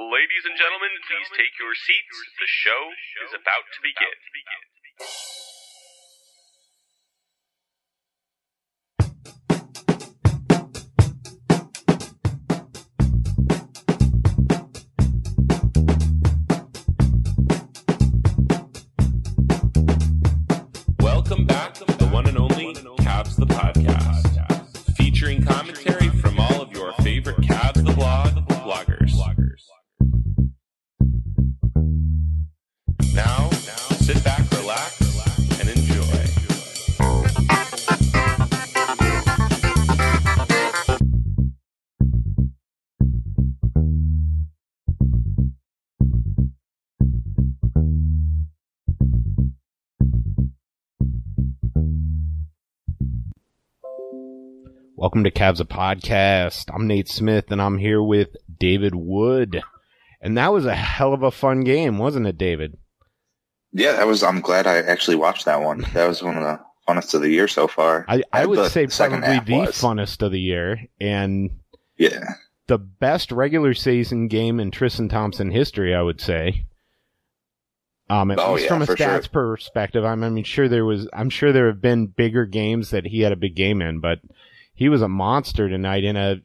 Ladies and gentlemen, please take your seats. The show is about to begin. Welcome back to the one and only Cavs the Podcast, Now, sit back, relax, and enjoy. Welcome to Cavs a Podcast. I'm Nate Smith and I'm here with David Wood. And that was a hell of a fun game, wasn't it, David? Yeah, that was. I'm glad I actually watched that one. That was one of the funnest of the year so far. I, I The would say probably the was. funnest of the year and Yeah, the best regular season game in Tristan Thompson history, I would say. Um, at Oh, least yeah, from a for sure. stats perspective, I'm, I mean, sure there was, I'm sure there have been bigger games that he had a big game in, but he was a monster tonight in a,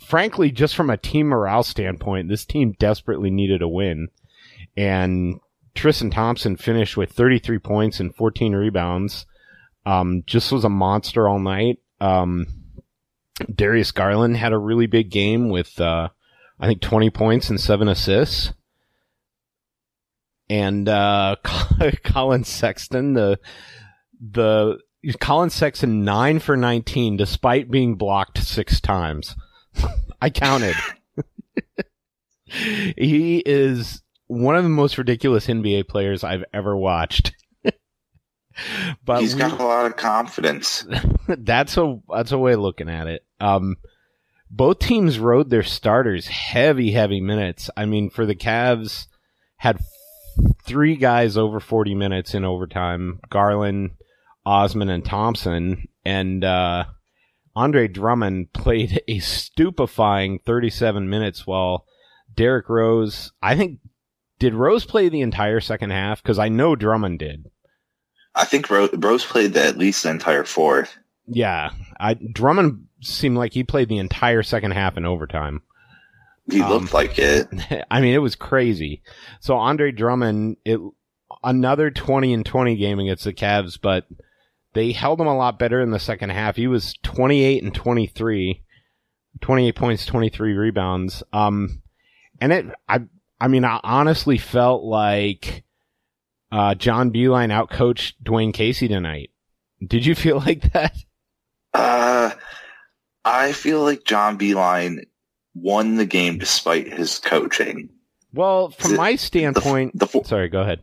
frankly, just from a team morale standpoint, this team desperately needed a win. And Tristan Thompson finished with 33 points and 14 rebounds. Um, just was a monster all night. Um, Darius Garland had a really big game with, uh, I think 20 points and seven assists. And, uh, Collin Sexton, the, the, Collin Sexton nine for 19 despite being blocked six times. I counted. he is one of the most ridiculous NBA players I've ever watched. but he's we- got a lot of confidence. that's a that's a way of looking at it. Um, both teams rode their starters heavy, heavy minutes. I mean, for the Cavs, had three guys over forty minutes in overtime: Garland, Osman, and Thompson. And uh, Andre Drummond played a stupefying thirty-seven minutes, while Derrick Rose. I think did Rose play the entire second half? Because I know Drummond did. I think Ro- Rose played the, at least the entire fourth. Yeah, I Drummond seemed like he played the entire second half in overtime. He Um, looked like it. I mean, it was crazy. So Andre Drummond, it another twenty and twenty game against the Cavs, but they held him a lot better in the second half. He was twenty eight and 23, 28 points, twenty three rebounds. Um, and it, I, I mean, I honestly felt like uh, John Beilein outcoached Dwane Casey tonight. Did you feel like that? Uh, I feel like John Beilein won the game despite his coaching. Well, from The- my standpoint, the fo- sorry, go ahead.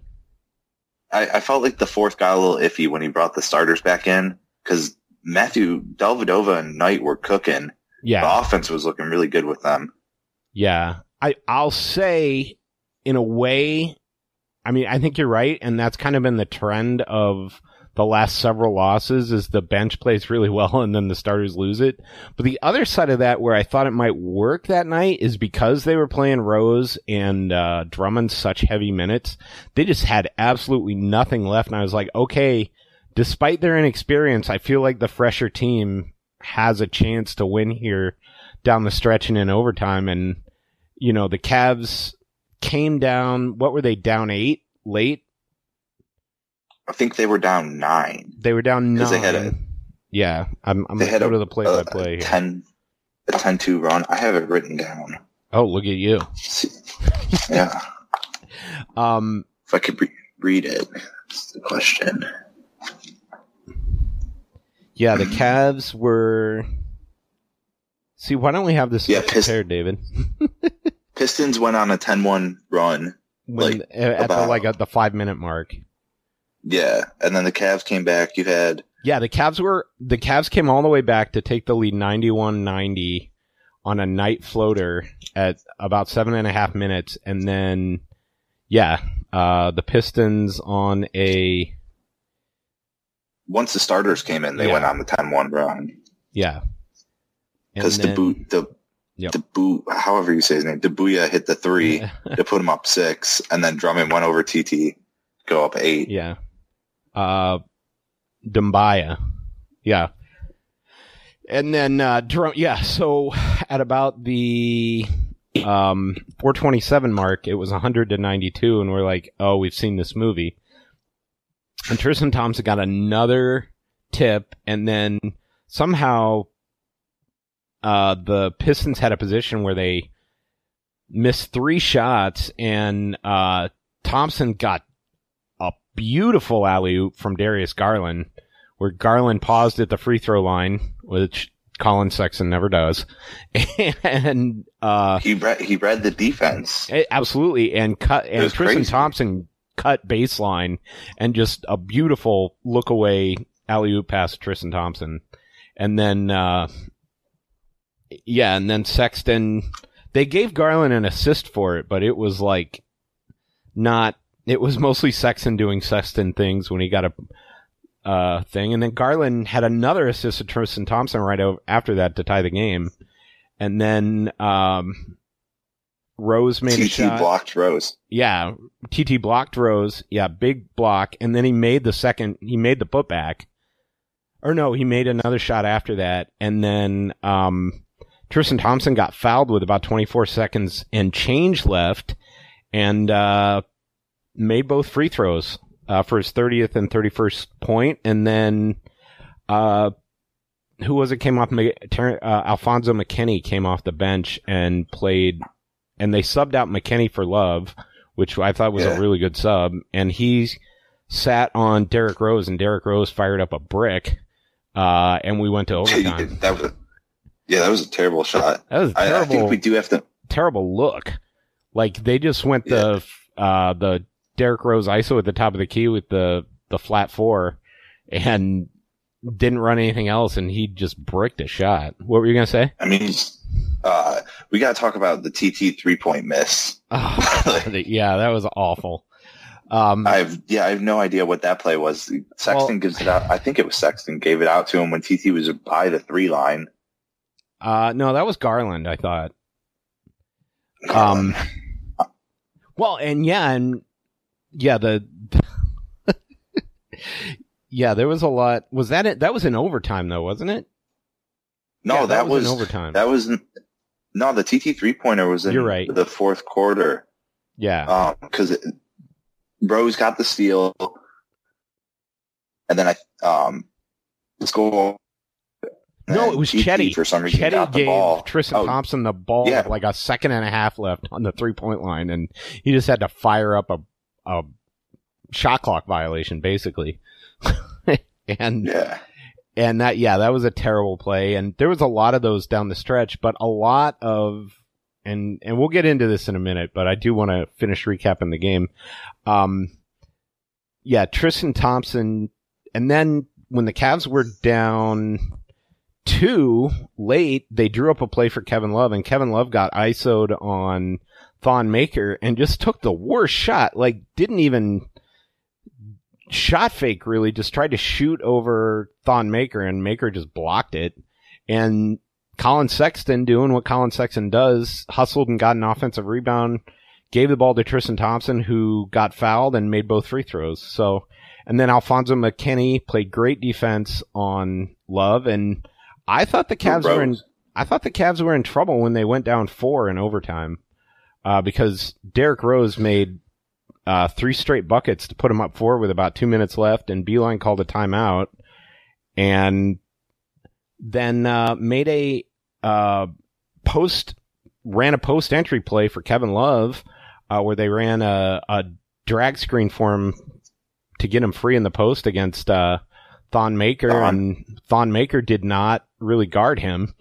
I, I felt like the fourth got a little iffy when he brought the starters back in because Matthew Dellavedova and Knight were cooking. Yeah, The offense was looking really good with them. yeah. I I'll say, in a way, I mean, I think you're right, and that's kind of been the trend of the last several losses. Is the bench plays really well, and then the starters lose it. But the other side of that, where I thought it might work that night, is because they were playing Rose and uh, Drummond such heavy minutes. They just had absolutely nothing left, and I was like, okay. Despite their inexperience, I feel like the fresher team has a chance to win here down the stretch and in overtime. And, you know, the Cavs came down, what were they, down eight late? I think they were down nine. They were down nine. they had a- yeah, I'm, I'm They had go a, to the play-by-play a here. 10, a 10-2 run. I have it written down. Oh, look at you. Yeah. Um, If I could re- read it, that's the question. yeah, the Cavs were. See, why don't we have this Yeah, Pist- prepared, David? Pistons went on a 10-1 run. when Like, at the like at the five minute mark. Yeah, and then the Cavs came back. You had Yeah, the Cavs were the Cavs came all the way back to take the lead 91-90 on a Knight floater at about seven and a half minutes, and then yeah, uh, the Pistons on a once the starters came in, they Yeah. went on the 10-1 run yeah, because the boot the Yep. the boot however you say his name, Dabuya hit the three to put him up six, and then Drummond went over TT, go up eight. Yeah. Uh, Dumbaya. Yeah. And then, uh, yeah, so at about the, um, 427 mark, it was 100 to 92, and we're like, oh, we've seen this movie. And Tristan Thompson got another tip, and then somehow, uh, the Pistons had a position where they missed three shots, and, uh, Thompson got beautiful alley oop from Darius Garland, where Garland paused at the free throw line, which Collin Sexton never does, and uh, He read he read the defense. absolutely, and cut and Tristan crazy. Thompson cut baseline and just a beautiful look away alley oop pass to Tristan Thompson, and then uh, yeah, and then Sexton. They gave Garland an assist for it, but it was like not. It was mostly Sexton doing Sexton things when he got a uh, thing, and then Garland had another assist to Tristan Thompson right over, after that to tie the game, and then um, Rose made a TT shot. blocked Rose. Yeah, TT blocked Rose. Yeah, big block, and then he made the second. He made the putback, or no, he made another shot after that, and then um, Tristan Thompson got fouled with about 24 seconds and change left, and uh, made both free throws uh, for his 30th and 31st point, and then uh, who was it came off? Uh, Alfonzo McKinnie came off the bench and played, and they subbed out McKinney for Love, which I thought was Yeah. a really good sub, and he sat on Derrick Rose, and Derrick Rose fired up a brick, uh, and we went to overtime. that was, yeah, that was a terrible shot. That was a I, I terrible, think we do have to. terrible look. Like they just went the uh the Derrick Rose ISO at the top of the key with the the flat four, and didn't run anything else, and he just bricked a shot. What were you gonna say? I mean, uh, we got to talk about the TT three point miss. Oh, yeah, that was awful. Um, I have yeah, I have no idea what that play was. Sexton Well- gives it out. I think it was Sexton gave it out to him when TT was by the three line. uh, no, that was Garland. I thought. Um, well, and yeah, and yeah, the yeah, there was a lot. Was that it? That was in overtime, though, wasn't it? no, Yeah, that, was, in overtime. That was n- no, the TT three pointer was in You're right. the fourth quarter. yeah, because Rose got the steal, and then I um score. no, it was TT Cedi. for some reason Cedi got the gave ball. Tristan Oh, Thompson the ball yeah. like a second and a half left on the three point line, and he just had to fire up a a shot clock violation, basically. and Yeah, and that yeah that was a terrible play. And there was a lot of those down the stretch but a lot of and and we'll get into this in a minute but i do want to finish recapping the game. Um yeah tristan thompson and then when the Cavs were down two late they drew up a play for kevin love and kevin love got isoed on thon maker and just took the worst shot like didn't even shot fake really just tried to shoot over Thon Maker and Maker just blocked it. And Collin Sexton doing what Collin Sexton does, hustled and got an offensive rebound, gave the ball to Tristan Thompson who got fouled and made both free throws. So, and then Alfonzo McKinnie played great defense on Love and I thought the Cavs were in. I thought the Cavs were in trouble when they went down four in overtime. Uh, because Derrick Rose made uh, three straight buckets to put him up four with about two minutes left, and Beilein called a timeout, and then uh, made a uh, post ran a post entry play for Kevin Love, uh, where they ran a, a drag screen for him to get him free in the post against uh, Thon Maker, Thon. and Thon Maker did not really guard him,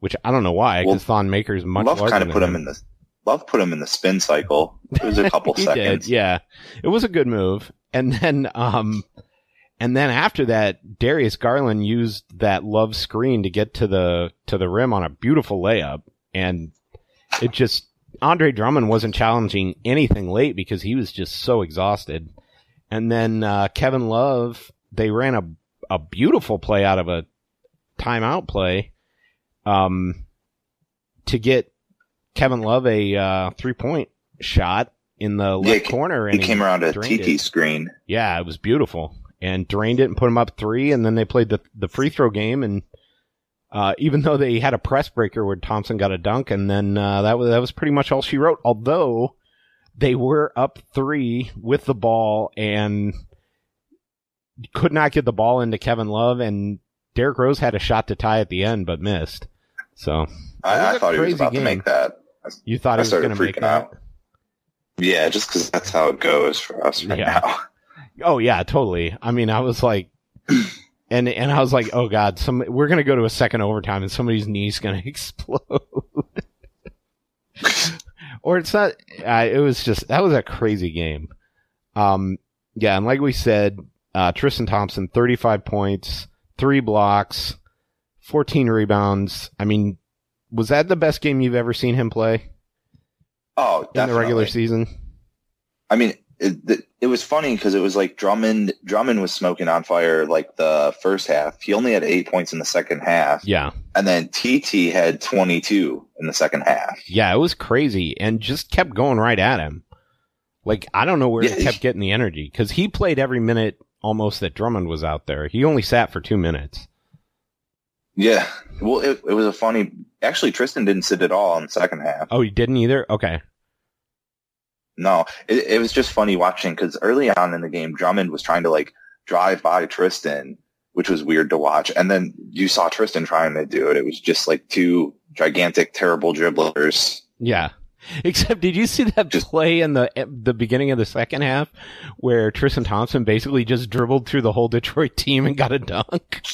which I don't know why, Well, because Thon Maker is much Love larger kind of put him him. in the Love put him in the spin cycle. It was a couple seconds. did, yeah. It was a good move. And then, um, and then after that, Darius Garland used that love screen to get to the to the rim on a beautiful layup, and it just Andre Drummond wasn't challenging anything late because he was just so exhausted. And then uh, Kevin Love, they ran a a beautiful play out of a timeout play, um, to get Kevin Love a uh, three point shot in the left Yeah, he- corner, He and came around a drained TT it. screen. Yeah, it was beautiful, and drained it and put him up three, and then they played the the free throw game, and uh, even though they had a press breaker where Thompson got a dunk, and then uh, that was that was pretty much all she wrote. Although they were up three with the ball and could not get the ball into Kevin Love, and Derrick Rose had a shot to tie at the end, but missed. So I, was I, I a thought he was about game. to make that. You thought I he was going to make that? out. Yeah, just because that's how it goes for us right Yeah. now. Oh yeah, totally. I mean, I was like, and and I was like, oh god, some we're gonna go to a second overtime and somebody's knee's gonna explode. or it's not. Uh, it was just that was a crazy game. Um, yeah, and like we said, uh, Tristan Thompson, thirty-five points, three blocks, fourteen rebounds. I mean, was that the best game you've ever seen him play Oh, in the regular season? I mean, it, it, it was funny because it was like Drummond. Drummond was smoking on fire like the first half. He only had eight points in the second half, Yeah. and then TT had twenty two in the second half. Yeah, it was crazy and just kept going right at him. Like, I don't know where Yeah, he kept getting the energy because he played every minute almost that Drummond was out there. He only sat for two minutes. Yeah, well, it, it was a funny. Actually, Tristan didn't sit at all in the second half. Oh, he didn't either? Okay. No, it, it was just funny watching because early on in the game, Drummond was trying to like drive by Tristan, which was weird to watch. And then you saw Tristan trying to do it. It was just like two gigantic, terrible dribblers. Yeah. Except, did you see that Just- play in the the beginning of the second half where Tristan Thompson basically just dribbled through the whole Detroit team and got a dunk?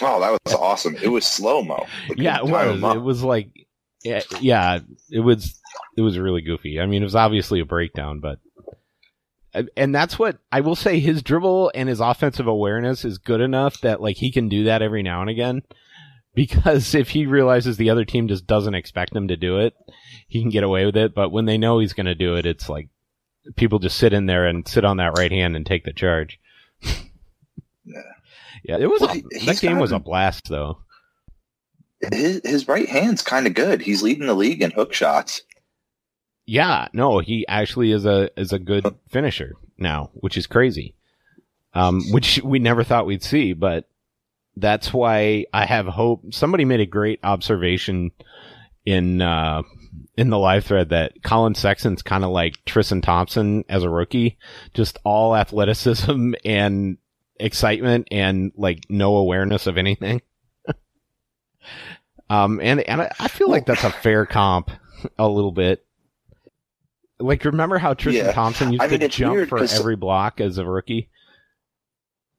Oh, that was awesome. It was slow mo. yeah, it was. It was like, yeah, yeah, it was. It was really goofy. I mean, it was obviously a breakdown, but uh, and that's what I will say. His dribble and his offensive awareness is good enough that like he can do that every now and again. Because if he realizes the other team just doesn't expect him to do it, he can get away with it. But when they know he's going to do it, it's like people just sit in there and sit on that right hand and take the charge. Yeah. Yeah, it was Well, a, he- that game was a blast though. his, his right hand's kind of good. He's leading the league in hook shots. Yeah, no, he actually is a is a good finisher now, which is crazy. Um, which we never thought we'd see, but that's why I have hope. Somebody made a great observation in uh, in the live thread that Collin Sexton's kind of like Tristan Thompson as a rookie, just all athleticism and excitement and like no awareness of anything. um, and and I, I feel like that's a fair comp a little bit. Like, remember how Tristan Yeah. Thompson used I mean, to jump weird for 'cause- every block as a rookie?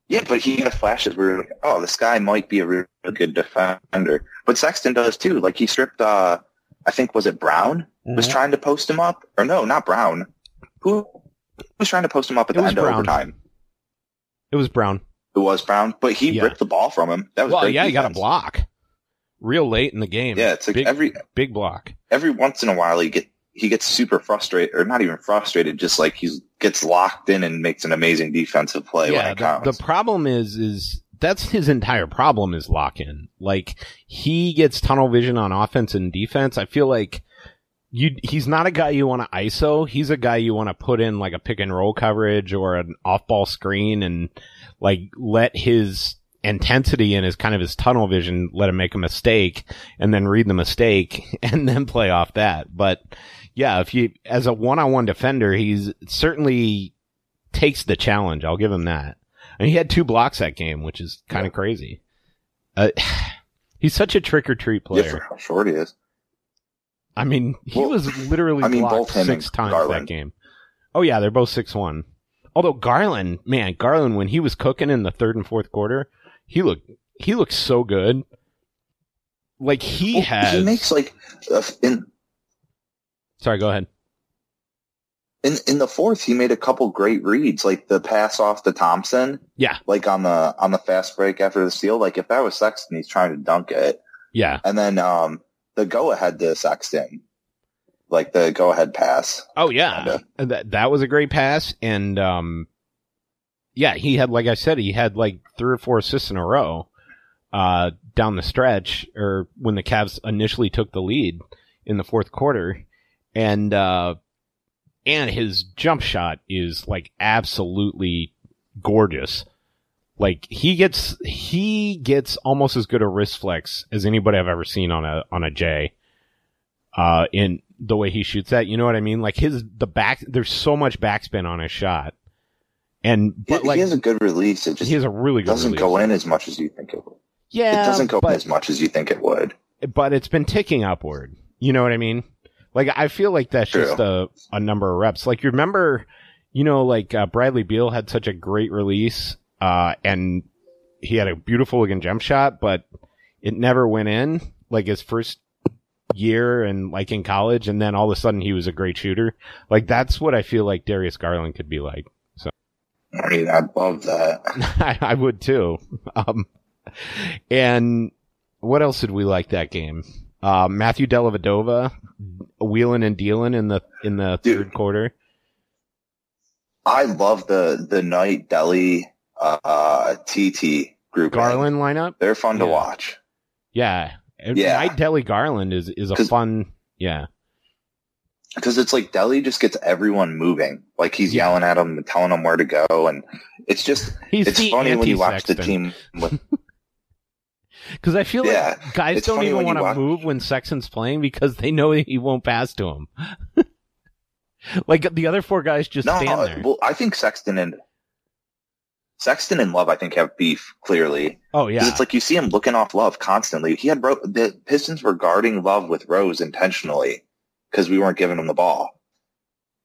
Yeah, but he had flashes where, like, oh, this guy might be a really good defender. But Sexton does too. Like he stripped, uh, I think was it Brown was Mhm. trying to post him up, or no, not Brown. Who was trying to post him up at It the was end of Brown. overtime? It was Brown. It was Brown, but he Yeah. ripped the ball from him. That was Well, great yeah, he got a block real late in the game. Yeah, it's like big, every big block. every once in a while he get he gets super frustrated, or not even frustrated, just like he gets locked in and makes an amazing defensive play when yeah, it the, the problem is is that's his entire problem is lock in. Like he gets tunnel vision on offense and defense. I feel like you he's not a guy you want to ISO. He's a guy you want to put in like a pick and roll coverage or an off ball screen and like let his intensity and his kind of his tunnel vision let him make a mistake and then read the mistake and then play off that. But yeah, if you as a one on one defender, he's certainly takes the challenge. I'll give him that. And he had two blocks that game, which is kind of crazy. Uh, he's such a trick or treat yeah, player. for how short he is. I mean, he Well, was literally I mean, blocked both six times Garland. that game. Oh yeah, they're both six one. Although Garland, man, Garland when he was cooking in the third and fourth quarter, he looked he looked so good. Like he Well, has He makes like uh, in Sorry, go ahead. In in the fourth, he made a couple great reads, like the pass off to Thompson, Yeah, like on the on the fast break after the steal. Like if that was Sexton, he's trying to dunk it, yeah. and then um the go ahead to Sexton, like the go ahead pass. Oh yeah, Kinda. That that was a great pass, and um, yeah, he had like I said, he had like three or four assists in a row, uh, down the stretch, or when the Cavs initially took the lead in the fourth quarter, and uh, and his jump shot is like absolutely gorgeous. Like he gets he gets almost as good a wrist flex as anybody I've ever seen on a on a J. Uh, in the way he shoots that, you know what I mean? Like his the back, there's so much backspin on his shot, and but he, like he has a good release. It just he has a really good doesn't release. go in as much as you think it would. Yeah, it doesn't go but, in as much as you think it would. but it's been ticking upward. You know what I mean? Like I feel like that's True. just a a number of reps. Like you remember, you know, like uh, Bradley Beal had such a great release, uh, and he had a beautiful looking jump shot, but it never went in. Like his first year and like in college, and then all of a sudden he was a great shooter. Like that's what I feel like Darius Garland could be like. So, mean, I love that. I, I would too. Um, and what else did we like that game? Uh, Matthew Dellavedova wheeling and dealing in the in the Dude. third quarter. I love the the Knight Delly uh, TT group. Garland lineup. they're fun to watch. Yeah, Yeah. Knight Delly Garland is is a fun. Yeah, because it's like Delly just gets everyone moving. Like he's Yeah. yelling at them and telling them where to go, and it's just it's funny when you watch the team. Because I feel Yeah, like guys it's don't even want to watch- move when Sexton's playing because they know he won't pass to him. like the other four guys just no, stand there. well, I think Sexton and Sexton and Love, I think, have beef clearly. Oh yeah, It's like you see him looking off Love constantly. He had Ro- the Pistons were guarding Love with Rose intentionally because we weren't giving him the ball.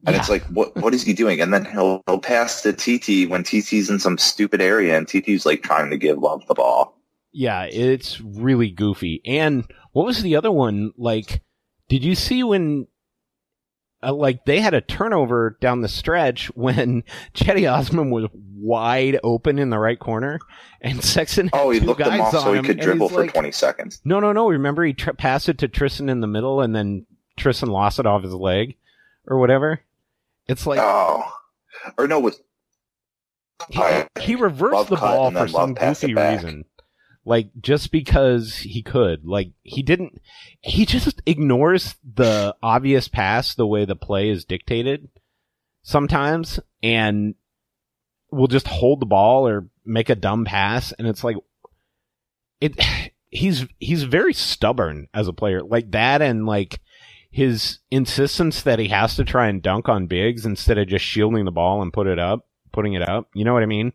And Yeah. it's like, what what is he doing? And then he'll he'll pass to TT when TT's in some stupid area and TT's like trying to give Love the ball. Yeah, it's really goofy. And what was the other one? Like, did you see when, uh, like, they had a turnover down the stretch when Cedi Osman was wide open in the right corner, and Sexton had Oh, he looked him off so he him, could dribble for like- 20 seconds. No, no, no. Remember, he passed it to Tristan in the middle, and then Tristan lost it off his leg, or whatever. It's like oh. Or no, with he, he reversed the ball for some goofy reason. Like just because he could. Like he didn't he just ignores the obvious pass the way the play is dictated sometimes and will just hold the ball or make a dumb pass and it's like it he's he's very stubborn as a player. Like that and like his insistence that he has to try and dunk on bigs instead of just shielding the ball and put it up, putting it up. You know what I mean?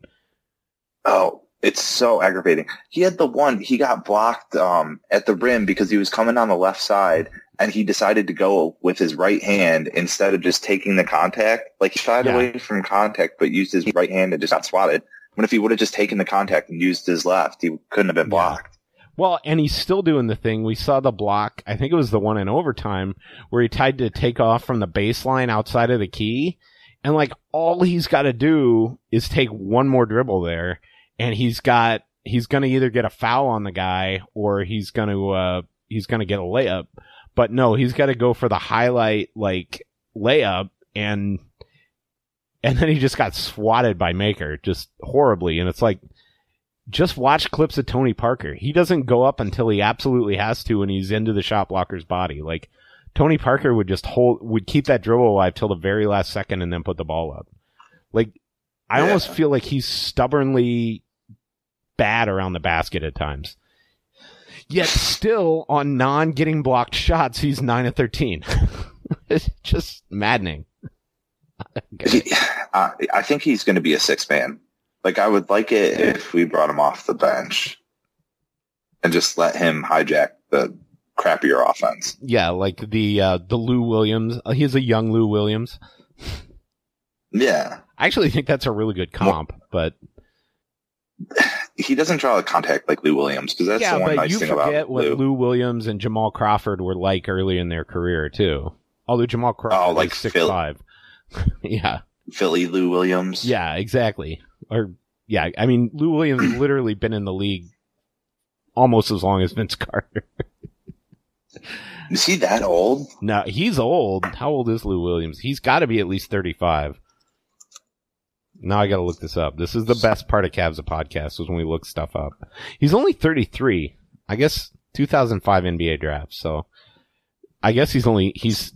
Oh, it's so aggravating. He had the one, he got blocked um, at the rim because he was coming on the left side and he decided to go with his right hand instead of just taking the contact. Like he shied Yeah. away from contact but used his right hand and just got swatted. When if he would have just taken the contact and used his left, he couldn't have been Yeah. blocked. Well, and he's still doing the thing. We saw the block. I think it was the one in overtime where he tried to take off from the baseline outside of the key. And like all he's got to do is take one more dribble there and he's got, he's going to either get a foul on the guy or he's going to, uh, he's going to get a layup. But no, he's got to go for the highlight like layup and, and then he just got swatted by Maker just horribly. And it's like, just watch clips of Tony Parker. He doesn't go up until he absolutely has to and he's into the shot blocker's body. Like Tony Parker would just hold would keep that dribble alive till the very last second and then put the ball up. Like I Yeah. almost feel like he's stubbornly bad around the basket at times. Yet still on non getting blocked shots, he's nine of thirteen. it's just maddening. He, I, I think he's going to be a six man. Like I would like it if we brought him off the bench and just let him hijack the crappier offense. Yeah, like the uh the Lou Williams. Uh, he's a young Lou Williams. Yeah. I actually think that's a really good comp, but he doesn't draw the contact like Lou Williams because that's yeah, the one but nice you thing forget about what Lou. Lou Williams and Jamal Crawford were like early in their career too. Although Jamal Crawford Oh, like six five. yeah, Philly Lou Williams. yeah, exactly. Or yeah, I mean Lou Williams literally been in the league almost as long as Vince Carter. Is he that old? no, he's old. How old is Lou Williams? He's got to be at least thirty five. Now I got to look this up. This is the best part of Cavs a podcast was when we look stuff up. He's only 33. I guess 2005 NBA draft. So I guess he's only, he's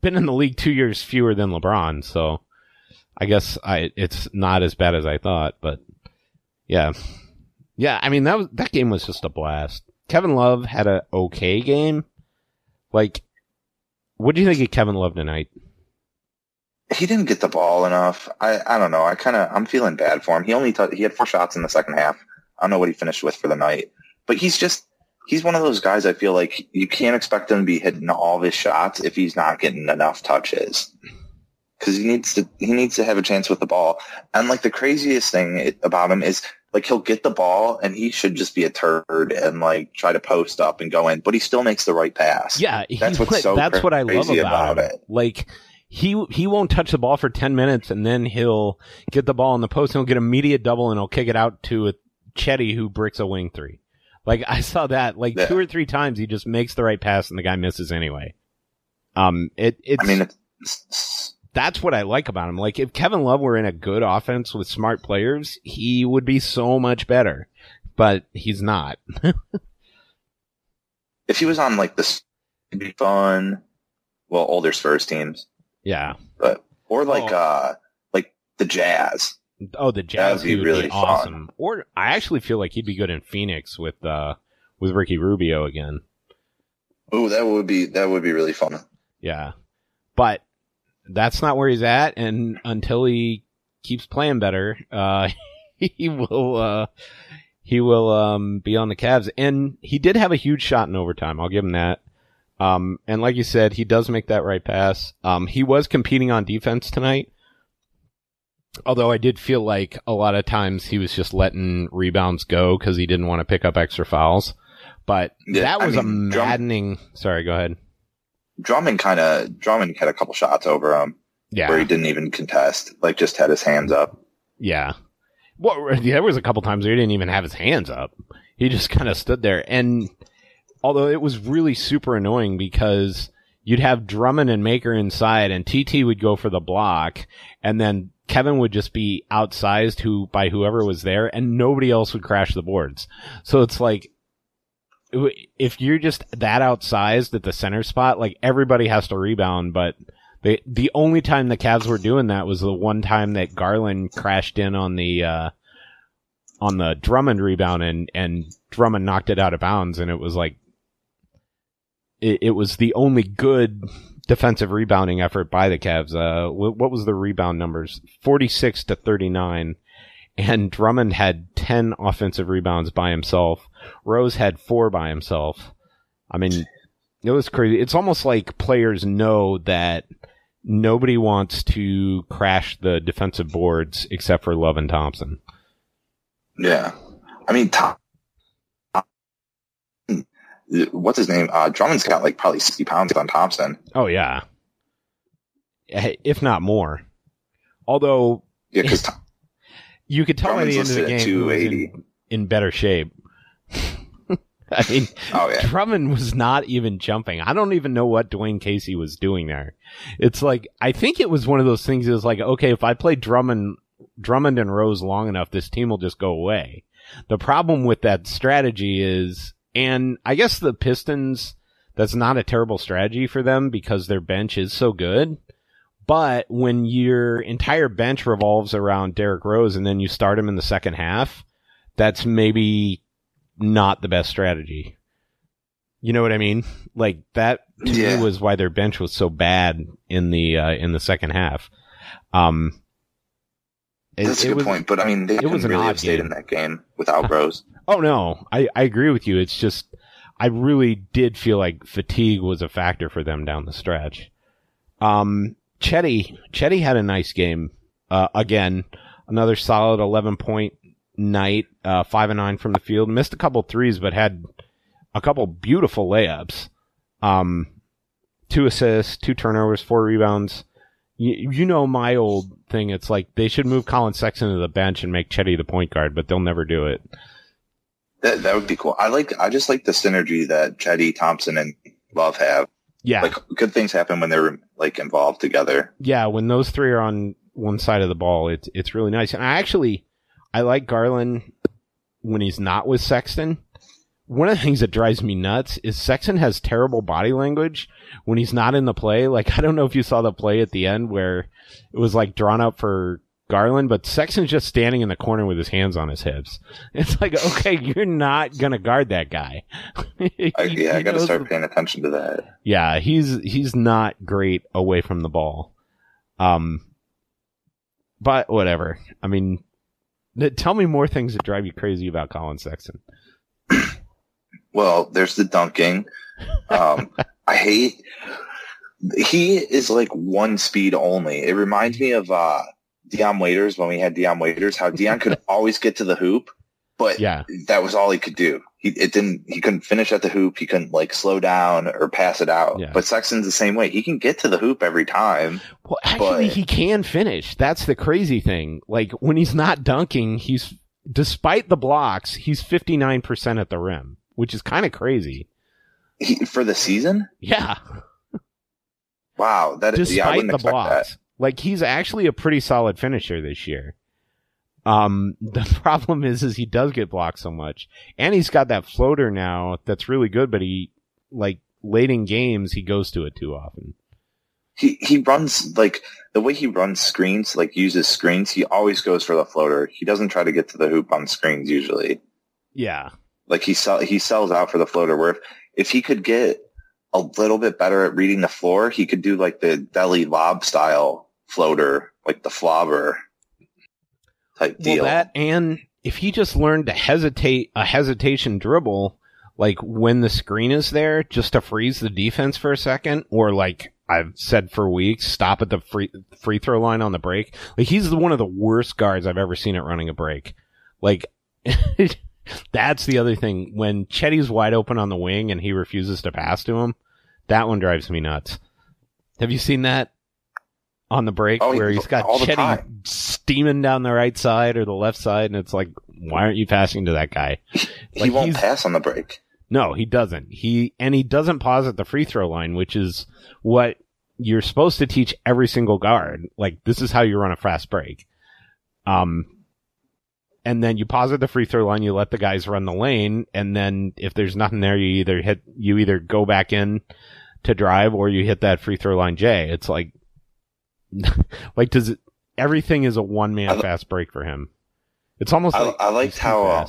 been in the league two years fewer than LeBron. So I guess I, it's not as bad as I thought, but yeah. Yeah. I mean, that was, that game was just a blast. Kevin Love had a okay game. Like, what do you think of Kevin Love tonight? He didn't get the ball enough. I, I don't know. I kind of I'm feeling bad for him. He only t- he had four shots in the second half. I don't know what he finished with for the night, but he's just he's one of those guys. I feel like you can't expect him to be hitting all of his shots if he's not getting enough touches. Because he needs to he needs to have a chance with the ball. And like the craziest thing about him is like he'll get the ball and he should just be a turd and like try to post up and go in, but he still makes the right pass. Yeah, That's what's so that's what I love crazy about, about it. Like he he won't touch the ball for ten minutes, and then he'll get the ball in the post, and he'll get a immediate double, and he'll kick it out to a Cedi who bricks a wing three. Like I saw that like Yeah. two or three times, he just makes the right pass, and the guy misses anyway. Um, it it's I mean, it's, that's what I like about him. Like if Kevin Love were in a good offense with smart players, he would be so much better. But he's not. if he was on like this, it'd be fun. Well, older Spurs teams, yeah. but or like Oh. uh like the Jazz. Oh, the Jazz That'd be would really be fun. awesome. Or I actually feel like he'd be good in Phoenix with uh with Ricky Rubio again. Oh, that would be that would be really fun. Yeah. But that's not where he's at and until he keeps playing better, uh he will uh he will um be on the Cavs and he did have a huge shot in overtime. I'll give him that. Um and like you said, he does make that right pass. Um he was competing on defense tonight. Although I did feel like a lot of times he was just letting rebounds go because he didn't want to pick up extra fouls. But Yeah, that I was mean, a Drum- maddening. Sorry, go ahead. Drummond kind of Drummond had a couple shots over him Yeah, where he didn't even contest, like just had his hands up. Yeah. Well, there was a couple times where he didn't even have his hands up. He just kind of stood there. And although it was really super annoying because you'd have Drummond and Maker inside and TT would go for the block and then Kevin would just be outsized who by whoever was there and nobody else would crash the boards. So it's like, if you're just that outsized at the center spot, like everybody has to rebound, but the the only time the Cavs were doing that was the one time that Garland crashed in on the uh, on the Drummond rebound and and Drummond knocked it out of bounds, and it was like it, it was the only good defensive rebounding effort by the Cavs. Uh, wh- what was the rebound numbers? Forty six to thirty nine. And Drummond had 10 offensive rebounds by himself. Rose had four by himself. I mean, it was crazy. It's almost like players know that nobody wants to crash the defensive boards except for Love and Thompson. Yeah, I mean, Tom, what's his name? Uh, Drummond's got like probably sixty pounds on Thompson. Oh yeah, Eh, if not more. Although Yeah, because you could tell by the end of the game he was in, in better shape. I mean, oh yeah, Drummond was not even jumping. I don't even know what Dwane Casey was doing there. It's like I think it was one of those things. It was like, okay, if I play Drummond, Drummond and Rose long enough, this team will just go away. The problem with that strategy is, and I guess the Pistons, that's not a terrible strategy for them because their bench is so good. But when your entire bench revolves around Derrick Rose and then you start him in the second half, that's maybe not the best strategy. You know what I mean? Like that to Yeah. me was why their bench was so bad in the uh, in the second half. Um, it- that's a good was- point. But I mean, they it was really have stayed game. in that game without Rose. Oh no, I, I agree with you. It's just I really did feel like fatigue was a factor for them down the stretch. Um, Cedi Cedi had a nice game. Uh, again, another solid eleven point night. Uh, five and nine from the field. Missed a couple threes, but had a couple beautiful layups. Um, two assists, two turnovers, four rebounds. You, you know my old thing. It's like they should move Collin Sexton to the bench and make Cedi the point guard, but they'll never do it. That that would be cool. I like I just like the synergy that Cedi Thompson and Love have. Yeah, Like good things happen when they're like involved together. yeah. When those three are on one side of the ball, it's it's really nice. And I actually I like Garland when he's not with Sexton. One of the things that drives me nuts is Sexton has terrible body language when he's not in the play. Like I don't know if you saw the play at the end where it was like drawn up for Garland, but Sexton's just standing in the corner with his hands on his hips. It's like, okay, you're not gonna guard that guy. I, He- yeah, I got to start the- paying attention to that. yeah, he's he's not great away from the ball. Um, but whatever. I mean, tell me more things that drive you crazy about Collin Sexton. Well, there's the dunking. Um, I hate. He is like one speed only. It reminds me of uh, Dion Waiters when we had Dion Waiters. How Dion could always get to the hoop, but Yeah, that was all he could do. He it didn't. He couldn't finish at the hoop. He couldn't like slow down or pass it out. Yeah. But Sexton's the same way. He can get to the hoop every time. well, actually, But- he can finish. That's the crazy thing. Like when he's not dunking, he's despite the blocks, he's fifty nine percent at the rim, which is kind of crazy. He, for the season, Yeah, wow. That is yeah, I despite wouldn't the expect blocks. Like he's actually a pretty solid finisher this year. Um, the problem is, is he does get blocked so much, and he's got that floater now that's really good. But he, like late in games, he goes to it too often. he he runs like the way he runs screens, like uses screens. He always goes for the floater. He doesn't try to get to the hoop on screens usually. Yeah, Like he sell he sells out for the floater. Where if, if he could get a little bit better at reading the floor, he could do like the Delly lob style floater, like the flobber type deal. well, that and if he just learned to hesitate a hesitation dribble, like when the screen is there, just to freeze the defense for a second, or like I've said for weeks, stop at the free free throw line on the break. Like he's one of the worst guards I've ever seen at running a break. Like that's the other thing when Cedi's wide open on the wing and he refuses to pass to him. That one drives me nuts. Have you seen that on the break Oh, where he's got Cedi steaming down the right side or the left side, and it's like, why aren't you passing to that guy? he like, won't pass on the break. No, he doesn't. He and he doesn't pause at the free throw line, which is what you're supposed to teach every single guard. Like this is how you run a fast break. Um, and then you pause at the free throw line, you let the guys run the lane, and then if there's nothing there, you either hit, you either go back in to drive or you hit that free throw line J. It's like, like does it, everything is a one man li- fast break for him. It's almost I- like I liked how, uh.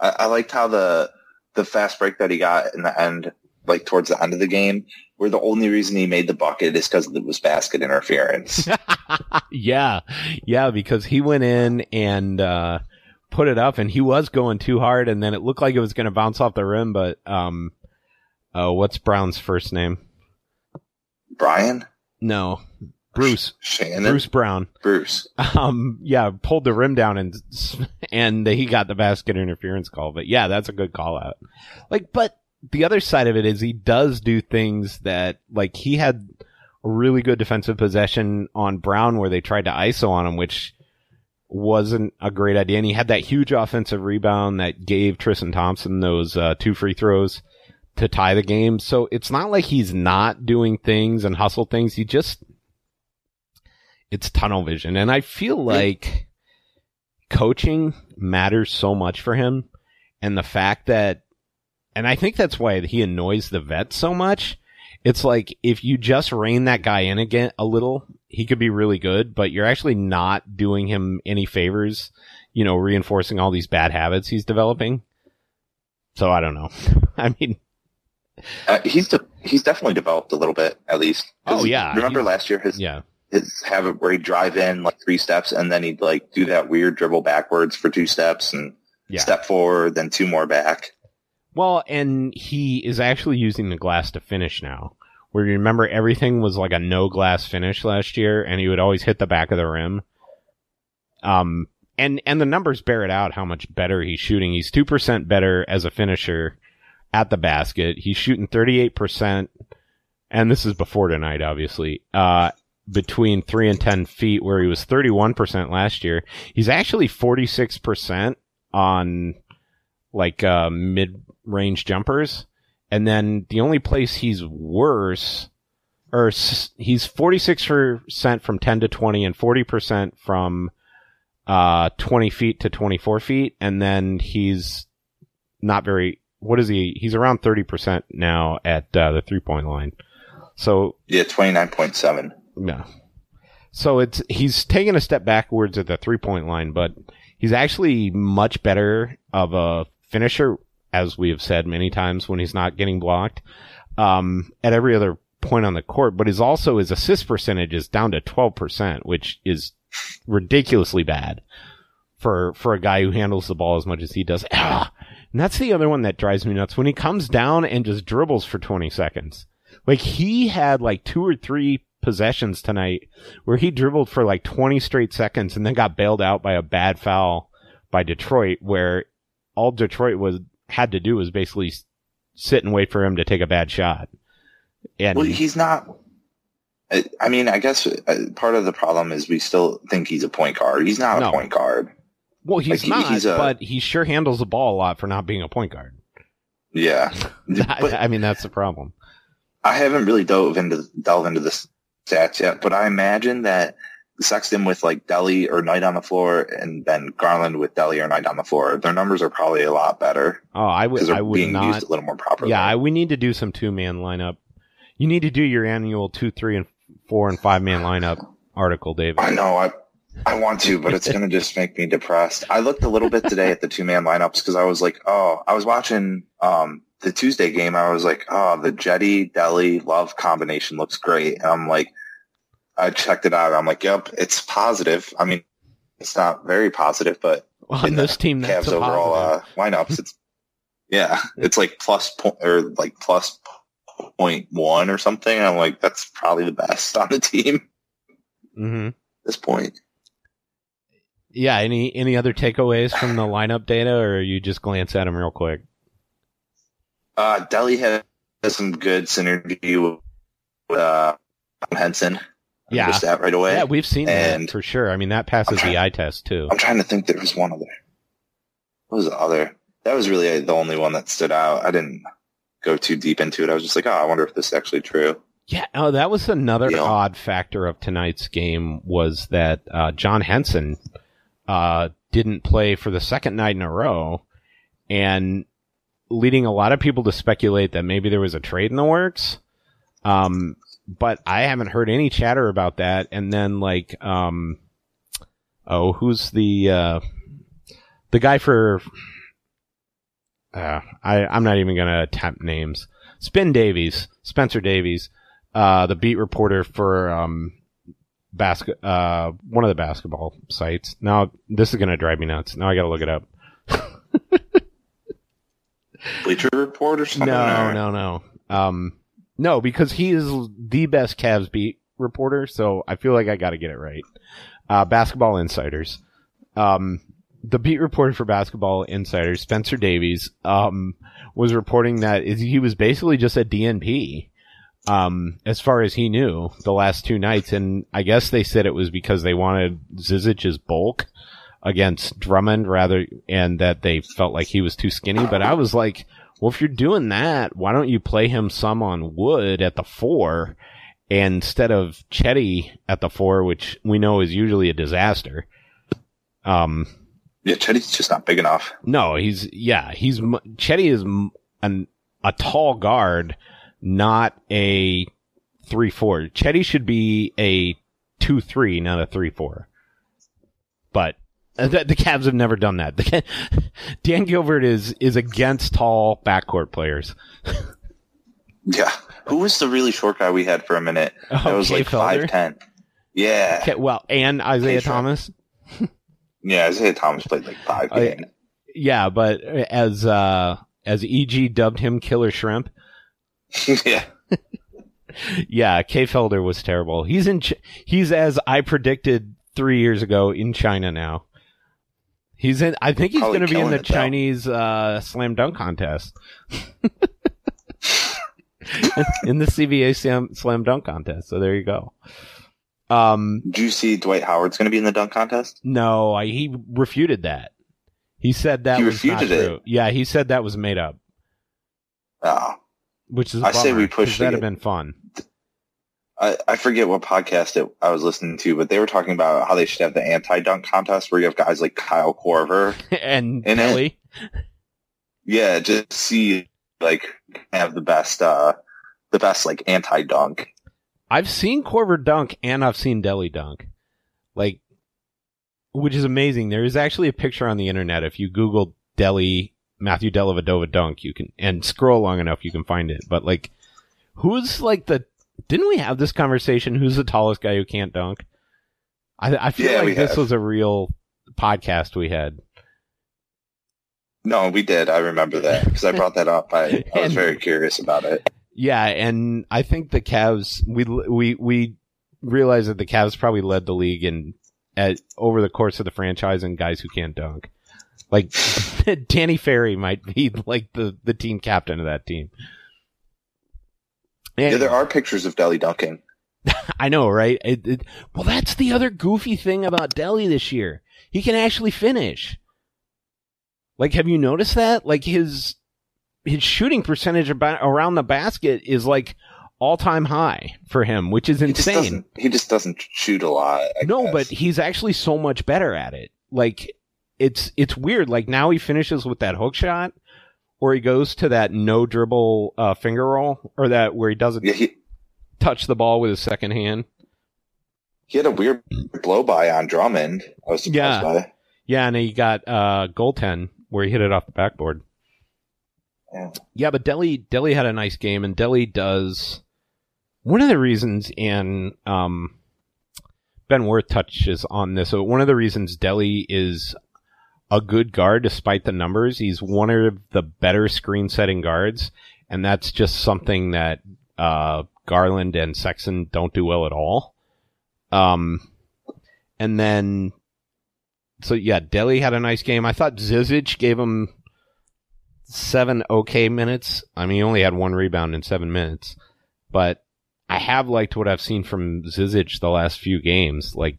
I, I liked how the the fast break that he got in the end, like towards the end of the game, where the only reason he made the bucket is because it was basket interference. yeah, yeah, because he went in and uh, put it up, and he was going too hard, and then it looked like it was going to bounce off the rim. But um, uh, what's Brown's first name? Brian, No, Bruce. Shannon, Bruce Brown. Bruce. Um, yeah, pulled the rim down and and he got the basket interference call. But yeah, that's a good call out. Like, but the other side of it is he does do things that like he had a really good defensive possession on Brown where they tried to ISO on him, which wasn't a great idea. And he had that huge offensive rebound that gave Tristan Thompson those uh, two free throws to tie the game. So it's not like he's not doing things and hustle things. He just it's tunnel vision. And I feel like coaching matters so much for him. And the fact that, and I think that's why he annoys the vets so much. It's like if you just rein that guy in again a little, he could be really good, but you're actually not doing him any favors, you know, reinforcing all these bad habits he's developing. So I don't know. I mean, Uh, he's de- he's definitely developed a little bit, at least. Oh, yeah. Remember last year his yeah. his habit where he'd drive in like three steps and then he'd like do that weird dribble backwards for two steps and Yeah. step forward, then two more back. Well, and he is actually using the glass to finish now. Where you remember everything was like a no glass finish last year, and he would always hit the back of the rim. Um, and and the numbers bear it out how much better he's shooting. He's two percent better as a finisher at the basket. He's shooting thirty eight percent and this is before tonight, obviously. Uh, between three and ten feet, where he was thirty one percent last year, he's actually forty six percent on like uh, mid range jumpers, and then the only place he's worse, or s- he's forty six percent from ten to twenty, and forty percent from uh, 20 feet to 24 feet, and then he's not very. What is he? He's around 30% now at uh, the three point line. So, Yeah, twenty nine point seven. no. So it's he's taken a step backwards at the three point line, but he's actually much better of a finisher, as we have said many times when he's not getting blocked, um, at every other point on the court. But his also his assist percentage is down to 12%, which is ridiculously bad for for a guy who handles the ball as much as he does. Ah, and that's the other one that drives me nuts when he comes down and just dribbles for 20 seconds. Like he had like two or three possessions tonight where he dribbled for like 20 straight seconds and then got bailed out by a bad foul by Detroit where all Detroit was had to do was basically sit and wait for him to take a bad shot. And Well, he's not. I mean, I guess uh, part of the problem is we still think he's a point guard. He's not No. a point guard. Well, he's like, not, he's a- but he sure handles the ball a lot for not being a point guard. Yeah, but I mean, that's the problem. I haven't really dove into delve into the stats yet. But I imagine that Sexton with like Delly or Knight on the floor, and then Garland with Delly or Knight on the floor, their numbers are probably a lot better Oh, I would, I would being not. used a little more properly. Yeah, I, we need to do some two man lineup. You need to do your annual two, three, and four and five man lineup article, David. I know. I I want to, but it's gonna just make me depressed. I looked a little bit today at the two man lineups because I was like, oh, I was watching um the Tuesday game. I was like, oh, the Cedi Delly Love combination looks great, and I'm like, I checked it out. I'm like, yep, it's positive. I mean, it's not very positive, but On in this team, that's Cavs overall uh, lineups, it's yeah, it's like plus point or like plus point one or something. I'm like, that's probably the best on the team hmm at this point. Yeah. Any any other takeaways from the lineup data, or you just glance at them real quick? Uh, Delly has some good synergy with uh, Henson. Yeah. noticed that right away. Yeah, we've seen that for sure. I mean, that passes I'm the eye test too. I'm trying to think. There was one other. What was the other? That was really the only one that stood out. I didn't go too deep into it. I was just like, oh, I wonder if this is actually true. Yeah. Oh, that was another Yeah. odd factor of tonight's game was that uh, John Henson uh, didn't play for the second night in a row, and leading a lot of people to speculate that maybe there was a trade in the works. Um, but I haven't heard any chatter about that. And then like, um, oh, who's the uh, the guy for? Uh, I I'm not even gonna attempt names. Spin Davies, Spencer Davies, uh, the beat reporter for um, basket, uh, one of the basketball sites. Now this is gonna drive me nuts. Now I gotta look it up. Bleacher Report or something? No, no, no. Um, no, because he is the best Cavs beat reporter, so I feel like I got to get it right. Uh, Basketball Insiders. Um, the beat reporter for Basketball Insiders, Spencer Davies, um, was reporting that he was basically just a DNP. Um, as far as he knew, the last two nights, and I guess they said it was because they wanted Zizic's bulk against Drummond rather, and that they felt like he was too skinny. But I was like, well, if you're doing that, why don't you play him some on Wood at the four instead of Cedi at the four, which we know is usually a disaster. Um, Yeah, Cedi's just not big enough. no, he's yeah, he's m- Cedi is an a tall guard, not a three four. Cedi should be a two three, not a three four. But uh, the, the Cavs have never done that. The, Dan Gilbert is is against tall backcourt players. Yeah. Who was the really short guy we had for a minute? That Oh, was Kay like five ten. Yeah. Okay, well, and Isaiah Kay Thomas. Yeah, Isaiah Thomas played like five yeah. Yeah, but as uh as EG dubbed him Killer Shrimp, yeah. yeah, Kay Felder was terrible. He's in Ch- he's as I predicted 3 years ago in China now. He's in I think he's going to be in the. Chinese uh slam dunk contest. in the CBA slam, slam dunk contest. So there you go. Um, Do you see Dwight Howard's going to be in the dunk contest? no, I, he refuted that. He said that He was not refuted it? Yeah, he said that was made up, Oh, which is I say we we 'cause push That'd have been fun. I, I forget what podcast it, I was listening to, but they were talking about how they should have the anti-dunk contest where you have guys like Kyle Korver. and it. Yeah, just see like have the best, uh, the best like anti-dunk. I've seen Korver dunk and I've seen Delly dunk. Like, which is amazing. There is actually a picture on the internet. If you Google Delly, Matthew Dellavedova dunk, you can, and scroll long enough, you can find it. But like, who's like the, didn't we have this conversation? Who's the tallest guy who can't dunk? I, I feel Yeah, like this have. was a real podcast we had. No, we did. I remember that because I brought that up. I, I was And- very curious about it. Yeah, and I think the Cavs we we we realized that the Cavs probably led the league in at over the course of the franchise in guys who can't dunk. Like Danny Ferry might be like the the team captain of that team. Yeah, there are pictures of Delly dunking. I know, right? It, it, well, that's the other goofy thing about Delly this year. He can actually finish. Like, have you noticed that? Like his his shooting percentage about, around the basket is like all time high for him, which is He just insane. doesn't. He just doesn't shoot a lot. I No, guess. but he's actually so much better at it. Like it's it's weird. Like now he finishes with that hook shot, or he goes to that no dribble uh, finger roll, or that where he doesn't yeah, he touch the ball with his second hand. he had a weird blow by on Drummond. I was surprised Yeah. by. Yeah, and he got uh goaltend where he hit it off the backboard. Yeah. Yeah, but Delly Delly had a nice game, and Delly does one of the reasons, and um, Ben Worth touches on this. So one of the reasons Delly is a good guard despite the numbers, he's one of the better screen setting guards, and that's just something that uh, Garland and Sexton don't do well at all. Um, and then so yeah, Delly had a nice game. I thought Zizic gave him seven okay minutes. I mean, he only had one rebound in seven minutes, but I have liked what I've seen from Zizic the last few games. Like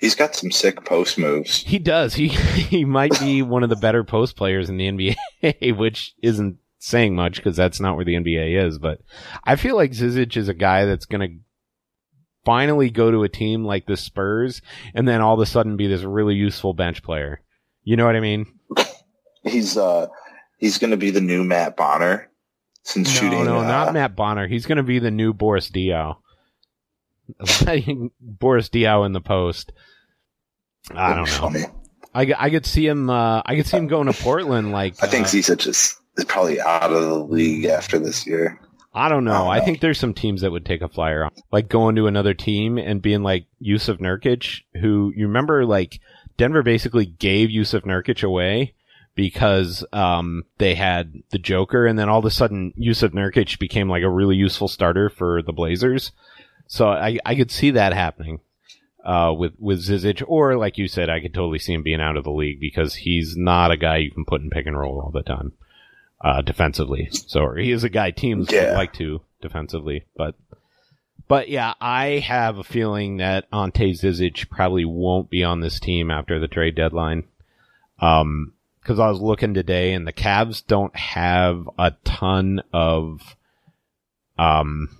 He's got some sick post moves. he does. He he might be one of the better post players in the NBA, which isn't saying much because that's not where the NBA is. But I feel like Zizic is a guy that's going to finally go to a team like the Spurs and then all of a sudden be this really useful bench player. You know what I mean? He's uh he's going to be the new Matt Bonner since no, shooting. no, uh, not Matt Bonner. He's going to be the new Boris Diaw. Boris Diaw in the post. I don't know. I, I could see him. Uh, I could see him going to Portland. Like I think uh, Zizic is, is probably out of the league after this year. I don't know. I don't I think there's some teams that would take a flyer on, like going to another team and being like Jusuf Nurkic, who you remember, like Denver basically gave Jusuf Nurkic away because um, they had the Joker, and then all of a sudden Jusuf Nurkic became like a really useful starter for the Blazers. So I I could see that happening uh, with with Zizic, or like you said, I could totally see him being out of the league because he's not a guy you can put in pick and roll all the time uh, defensively. So he is a guy teams Yeah. like to defensively, but but yeah, I have a feeling that Ante Zizic probably won't be on this team after the trade deadline. Um, because I was looking today, and the Cavs don't have a ton of um,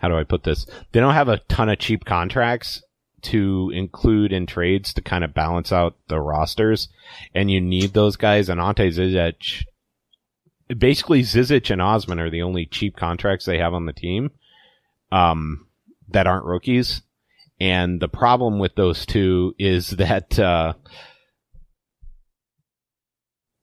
how do I put this? They don't have a ton of cheap contracts to include in trades to kind of balance out the rosters, and you need those guys. And Ante Zizic, basically Zizic and Osman are the only cheap contracts they have on the team, um, that aren't rookies. And the problem with those two is that, uh,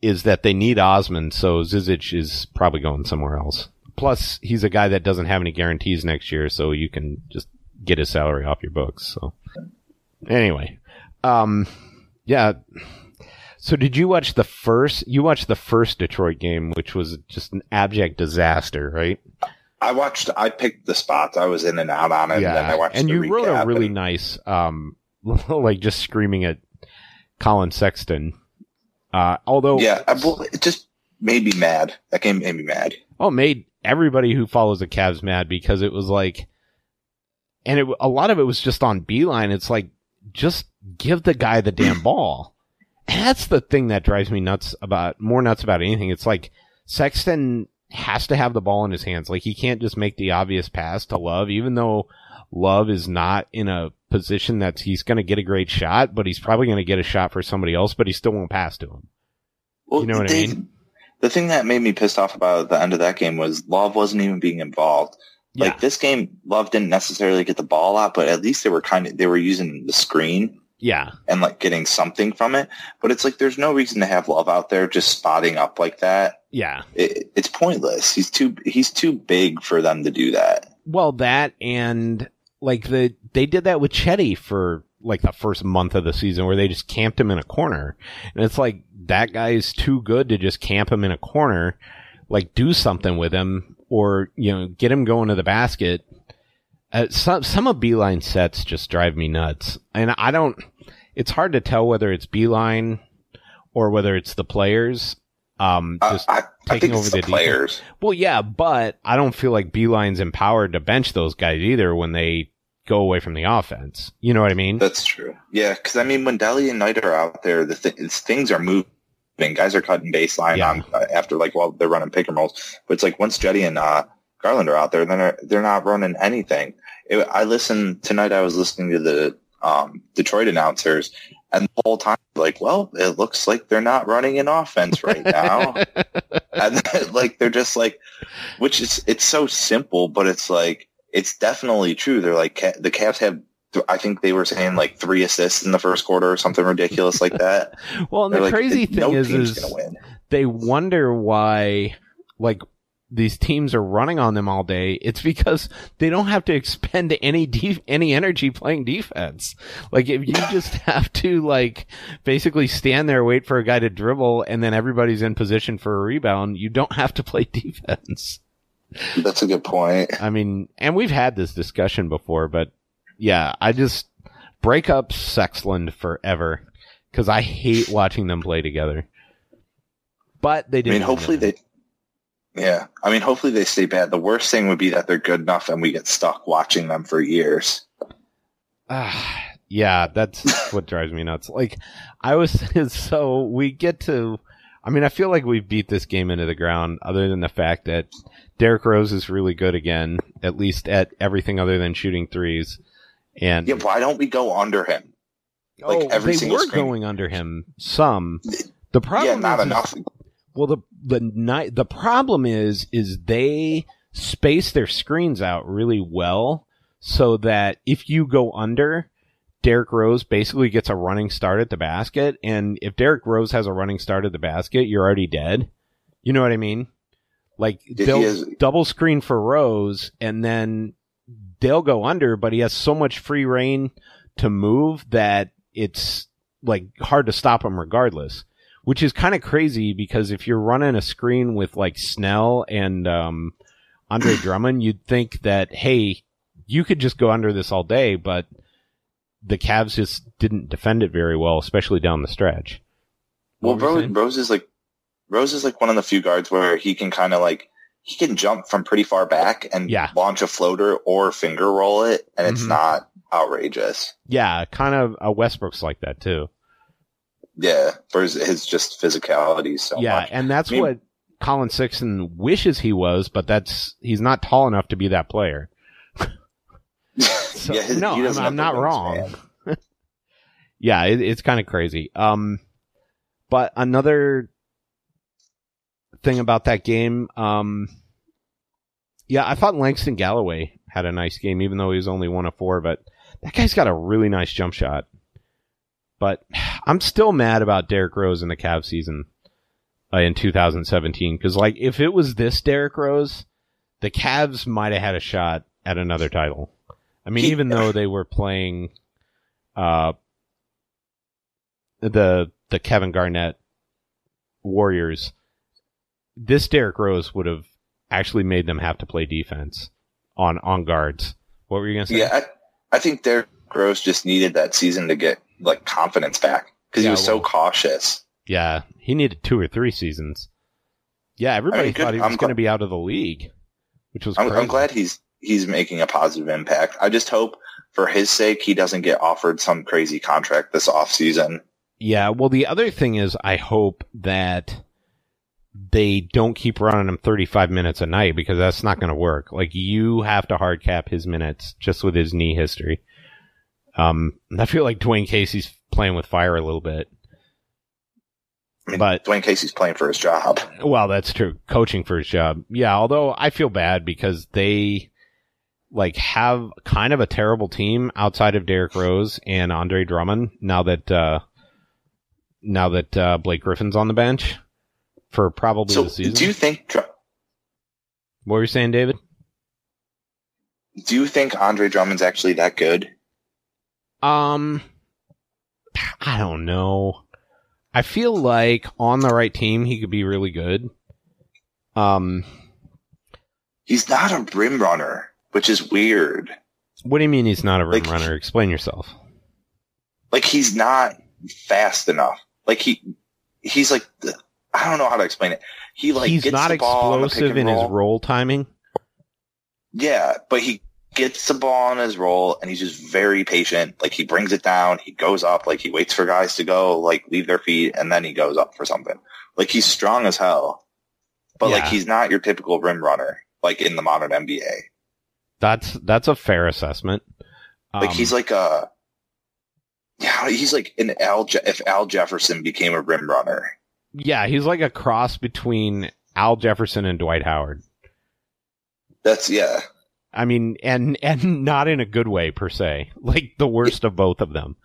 is that they need Osman, so Zizic is probably going somewhere else. Plus, he's a guy that doesn't have any guarantees next year, so you can just get his salary off your books. So, anyway, um, yeah. So, did you watch the first? You watched the first Detroit game, which was just an abject disaster, right? I watched. I picked the spots. I was in and out on it. and then I watched. and you wrote a really and- nice, um, like just screaming at Collin Sexton. Uh, although, Yeah, I, well, it just made me mad. That game made me mad. Oh, made everybody who follows the Cavs mad because it was like, and it, a lot of it was just on Beilein. It's like, just give the guy the damn ball. And that's the thing that drives me nuts about, more nuts about anything. It's like, Sexton has to have the ball in his hands. Like he can't just make the obvious pass to Love, even though Love is not in a position that he's going to get a great shot, but he's probably going to get a shot for somebody else, but he still won't pass to him. Well, you know what they, I mean? The thing that made me pissed off about the end of that game was Love wasn't even being involved. Like Yeah. this game, Love didn't necessarily get the ball out, but at least they were kind of they were using the screen Yeah. and like getting something from it. But it's like there's no reason to have Love out there just spotting up like that. Yeah. It, it's pointless. He's too he's too big for them to do that. Well, that and like the, they did that with Cedi for like the first month of the season where they just camped him in a corner. And it's like, that guy is too good to just camp him in a corner. Like do something with him or, you know, get him going to the basket. Uh, some, some of Beilein sets just drive me nuts. And I don't, it's hard to tell whether it's Beilein or whether it's the players. Um, just I, I taking think over the the defense. players. Well, yeah, but I don't feel like Beilein's empowered to bench those guys either when they go away from the offense. You know what I mean? That's true. Yeah, because I mean, when Delly and Knight are out there, the th- things are moving. Guys are cutting baseline Yeah. on uh, after like while they're running pick and rolls. But it's like once Cedi and uh, Garland are out there, then they're, they're not running anything. It, I listened tonight. I was listening to the um, Detroit announcers, and the whole time, like, well, it looks like they're not running an offense right now, and like they're just like, which is it's so simple, but it's like it's definitely true. They're like the Cavs have. I think they were saying like three assists in the first quarter or something ridiculous like that. well, and They're the like, crazy thing no is, is they wonder why, like, these teams are running on them all day. It's because they don't have to expend any def- any energy playing defense. Like, if you just have to, like, basically stand there, wait for a guy to dribble, and then everybody's in position for a rebound, you don't have to play defense. That's a good point. I mean, and we've had this discussion before, but yeah, I just break up Sexland forever because I hate watching them play together. But they I didn't. mean, hopefully they. Yeah, I mean, hopefully they stay bad. The worst thing would be that they're good enough and we get stuck watching them for years. Ah, yeah, that's what drives me nuts. Like, I was so we get to. I mean, I feel like we've beat this game into the ground, other than the fact that Derrick Rose is really good again, at least at everything other than shooting threes. And Yeah, why don't we go under him? like, oh, every they single were screen. going under him some. The problem yeah, not is, enough. Well, the the ni- the problem is is they space their screens out really well so that if you go under, Derrick Rose basically gets a running start at the basket, and if Derrick Rose has a running start at the basket, you're already dead. You know what I mean? Like they'll has- double screen for Rose, and then they'll go under, but he has so much free reign to move that it's like hard to stop him regardless. Which is kind of crazy because if you're running a screen with like Snell and um, Andre Drummond, you'd think that hey, you could just go under this all day, but the Cavs just didn't defend it very well, especially down the stretch. Well, What were Rose. Rose is like Rose is like one of the few guards where he can kind of like he can jump from pretty far back and Yeah. launch a floater or finger roll it, and it's Mhm. not outrageous. Yeah, kind of. a Westbrook's like that too. Yeah, for his, his just physicality so yeah, much. and that's I mean- what Collin Sexton wishes he was, but that's he's not tall enough to be that player. So- yeah, his, no, I'm- I'm not wrong. Yeah, it, it's kind of crazy. Um, but another thing about that game, um, yeah, I thought Langston Galloway had a nice game, even though he was only one of four. But that guy's got a really nice jump shot. But I'm still mad about Derrick Rose in the Cavs season uh, in 2017 because, like, if it was this Derrick Rose, the Cavs might have had a shot at another title. I mean, even though they were playing, uh, the the Kevin Garnett Warriors, this Derrick Rose would have actually made them have to play defense on on guards. What were you gonna say? Yeah, I, I think Derrick Rose just needed that season to get like confidence back because Yeah, he was so cautious. Yeah, he needed two or three seasons. Yeah, everybody I mean, thought he was going to be out of the league. which was I'm. I'm glad he's he's making a positive impact. I just hope for his sake he doesn't get offered some crazy contract this offseason. Yeah, well, the other thing is, I hope that they don't keep running him 35 minutes a night because that's not going to work. Like, you have to hard cap his minutes just with his knee history. Um, I feel like Dwane Casey's playing with fire a little bit. I mean, But- Dwane Casey's playing for his job. Well, that's true. Coaching for his job. Yeah, although I feel bad because they like have kind of a terrible team outside of Derrick Rose and Andre Drummond now that uh now that uh Blake Griffin's on the bench for probably So the season. do you think Dr- what were you saying, David? do you think Andre Drummond's actually that good? Um I don't know. I feel like on the right team he could be really good. Um He's not a rim runner, which is weird. what do you mean he's not a rim Like- runner? Explain yourself. Like he's not fast enough. Like he he's like the, I don't know how to explain it. He like he's gets not the ball on the pick explosive in his roll. roll timing. Yeah, but he gets the ball on his roll and he's just very patient. Like he brings it down, he goes up, like he waits for guys to go, like leave their feet, and then he goes up for something. Like he's strong as hell. But like he's not your typical rim runner, like in the modern NBA. That's that's a fair assessment. Like Um, he's like a yeah, he's like an Al Je- if Al Jefferson became a rim runner. yeah, he's like a cross between Al Jefferson and Dwight Howard. That's yeah. I mean, and and not in a good way per se. Like the worst of both of them.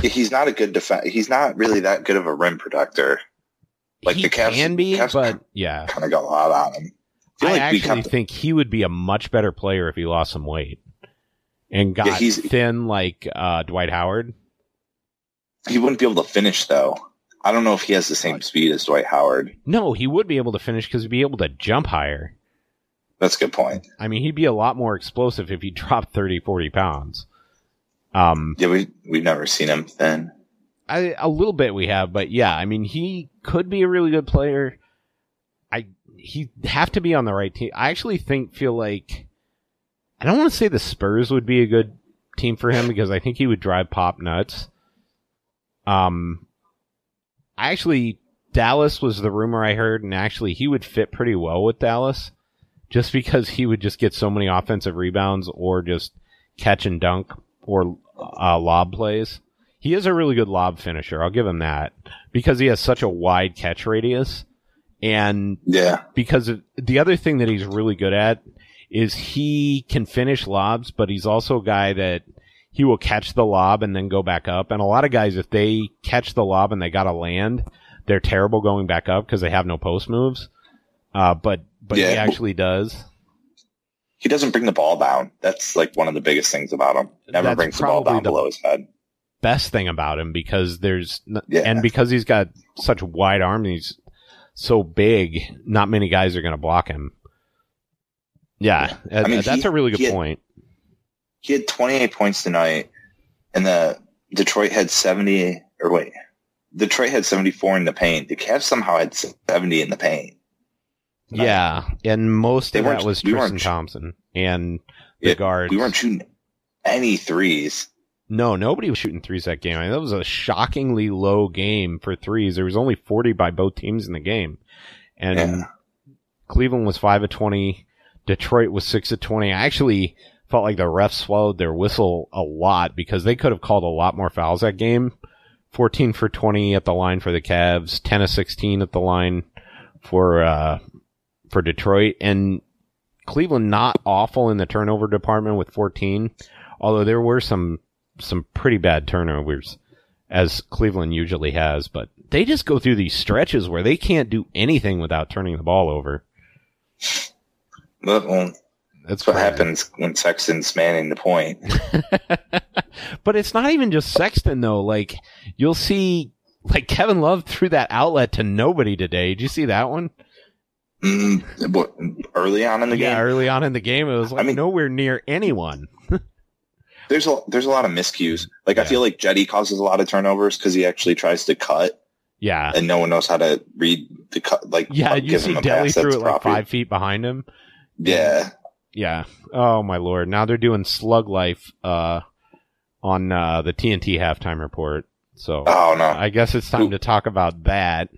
He's not a good defense. He's not really that good of a rim protector. Like he the Cavs- can be, Cavs- but yeah, Kind of got a lot on him. I like actually think he would be a much better player if he lost some weight and got Yeah, thin like uh, Dwight Howard. He wouldn't be able to finish though. I don't know if he has the same speed as Dwight Howard. No, he would be able to finish because he'd be able to jump higher. That's a good point. I mean, he'd be a lot more explosive if he dropped 30, 40 pounds. Um, Yeah, we we've never seen him thin. I, a little bit we have, but yeah, I mean, he could be a really good player. He have to be on the right team. I actually think feel like I don't want to say the Spurs would be a good team for him because I think he would drive Pop nuts. Um, I actually Dallas was the rumor I heard, and actually he would fit pretty well with Dallas, just because he would just get so many offensive rebounds or just catch and dunk or uh, lob plays. He is a really good lob finisher. I'll give him that because he has such a wide catch radius. And Yeah, because of, the other thing that he's really good at is he can finish lobs, but he's also a guy that he will catch the lob and then go back up. And a lot of guys, if they catch the lob and they got to land, they're terrible going back up because they have no post moves. Uh, but, but he actually does. he doesn't bring the ball down. That's like one of the biggest things about him. Never That's brings the ball down the- below his head. best thing about him because there's n- Yeah. and because he's got such wide arms, he's so big. Not many guys are going to block him. Yeah, uh, mean, that's he- a really good he had- point. He had 28 points tonight, and the Detroit had 70. Or wait, Detroit had 74 in the paint. The Cavs somehow had 70 in the paint. tonight. Yeah, and most They of that was we Tristan Thompson and the Yeah, guards. We weren't shooting any threes. No, nobody was shooting threes that game. I mean, that was a shockingly low game for threes. There was only 40 by both teams in the game. And Yeah. Cleveland was 5 of 20. Detroit was 6 of 20. I actually felt like the refs swallowed their whistle a lot because they could have called a lot more fouls that game. 14 for 20 at the line for the Cavs, 10 of 16 at the line for, uh, for Detroit. And Cleveland not awful in the turnover department with 14, although there were some some pretty bad turnovers as Cleveland usually has, but they just go through these stretches where they can't do anything without turning the ball over. But, well, That's that's what crazy. happens when Sexton's manning the point. but it's not even just Sexton though. Like you'll see like Kevin Love threw that outlet to nobody today. Did you see that one? Mm, early on in the yeah, game, Yeah, early on in the game it was like I mean- nowhere near anyone. There's a there's a lot of miscues. Like I feel like Cedi causes a lot of turnovers because he actually tries to cut, Yeah. and no one knows how to read the cut. Like Yeah, uh, you see Delly threw it like five feet behind him. Yeah, Yeah. Oh my lord. Now they're doing Slug Life uh, on uh, the TNT halftime report. So Oh no. I guess it's time to talk about that.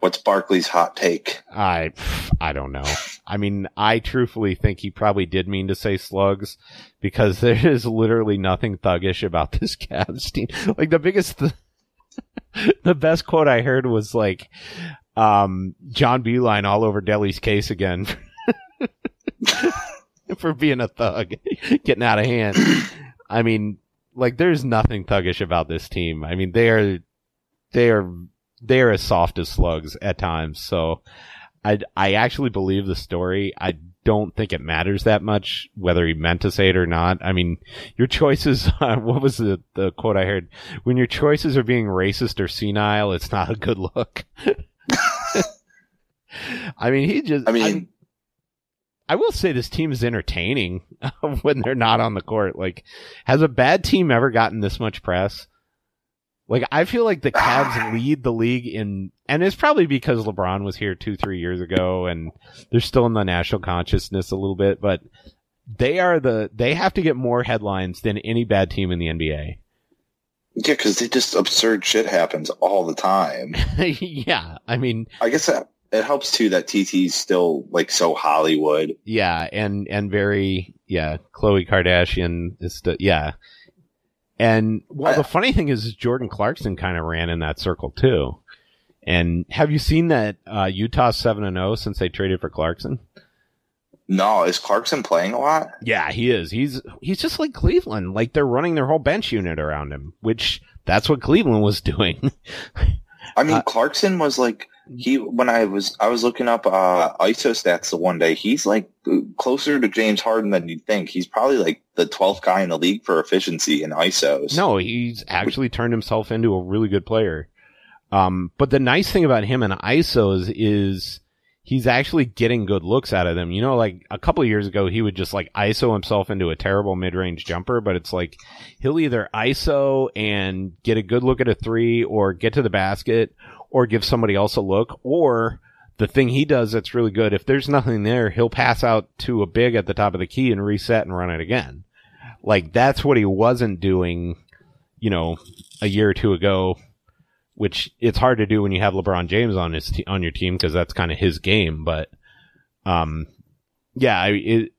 What's Barkley's hot take? I I don't know. I mean, I truthfully think he probably did mean to say slugs because there is literally nothing thuggish about this Cavs team. Like the biggest, th- the best quote I heard was like, um, John Beilein all over Delly's case again for being a thug, getting out of hand. I mean, like there's nothing thuggish about this team. I mean, they are, they are, they are as soft as slugs at times. So I, I actually believe the story. I don't think it matters that much whether he meant to say it or not. I mean, your choices, uh, what was the, the quote I heard? When your choices are being racist or senile, it's not a good look. I mean, he just, I mean, I will say this team is entertaining when they're not on the court. Like, has a bad team ever gotten this much press? Like, I feel like the Cavs lead the league in, and it's probably because LeBron was here two, three years ago and they're still in the national consciousness a little bit, but they are the, they have to get more headlines than any bad team in the NBA. yeah, because they just absurd shit happens all the time. yeah. I mean, I guess that it helps too that TT's still like so Hollywood. Yeah, and and very yeah, Khloe Kardashian is still yeah. And well, I- the funny thing is, Jordan Clarkson kind of ran in that circle too. And have you seen that uh, Utah seven and zero since they traded for Clarkson? No, is Clarkson playing a lot? Yeah, he is. He's he's just like Cleveland. Like they're running their whole bench unit around him, which that's what Cleveland was doing. I mean, Uh, Clarkson was like he when I was I was looking up uh ISO stats the one day. He's like closer to James Harden than you'd think. He's probably like the twelfth guy in the league for efficiency in ISOs. No, he's actually turned himself into a really good player. Um, but the nice thing about him and ISOs is he's actually getting good looks out of them. You know, like a couple years ago, he would just like ISO himself into a terrible mid-range jumper, but it's like he'll either ISO and get a good look at a three or get to the basket or give somebody else a look or the thing he does that's really good, if there's nothing there, he'll pass out to a big at the top of the key and reset and run it again. Like that's what he wasn't doing, you know, a year or two ago, which it's hard to do when you have LeBron James on his te- on your team because that's kind of his game. But, um, yeah, it,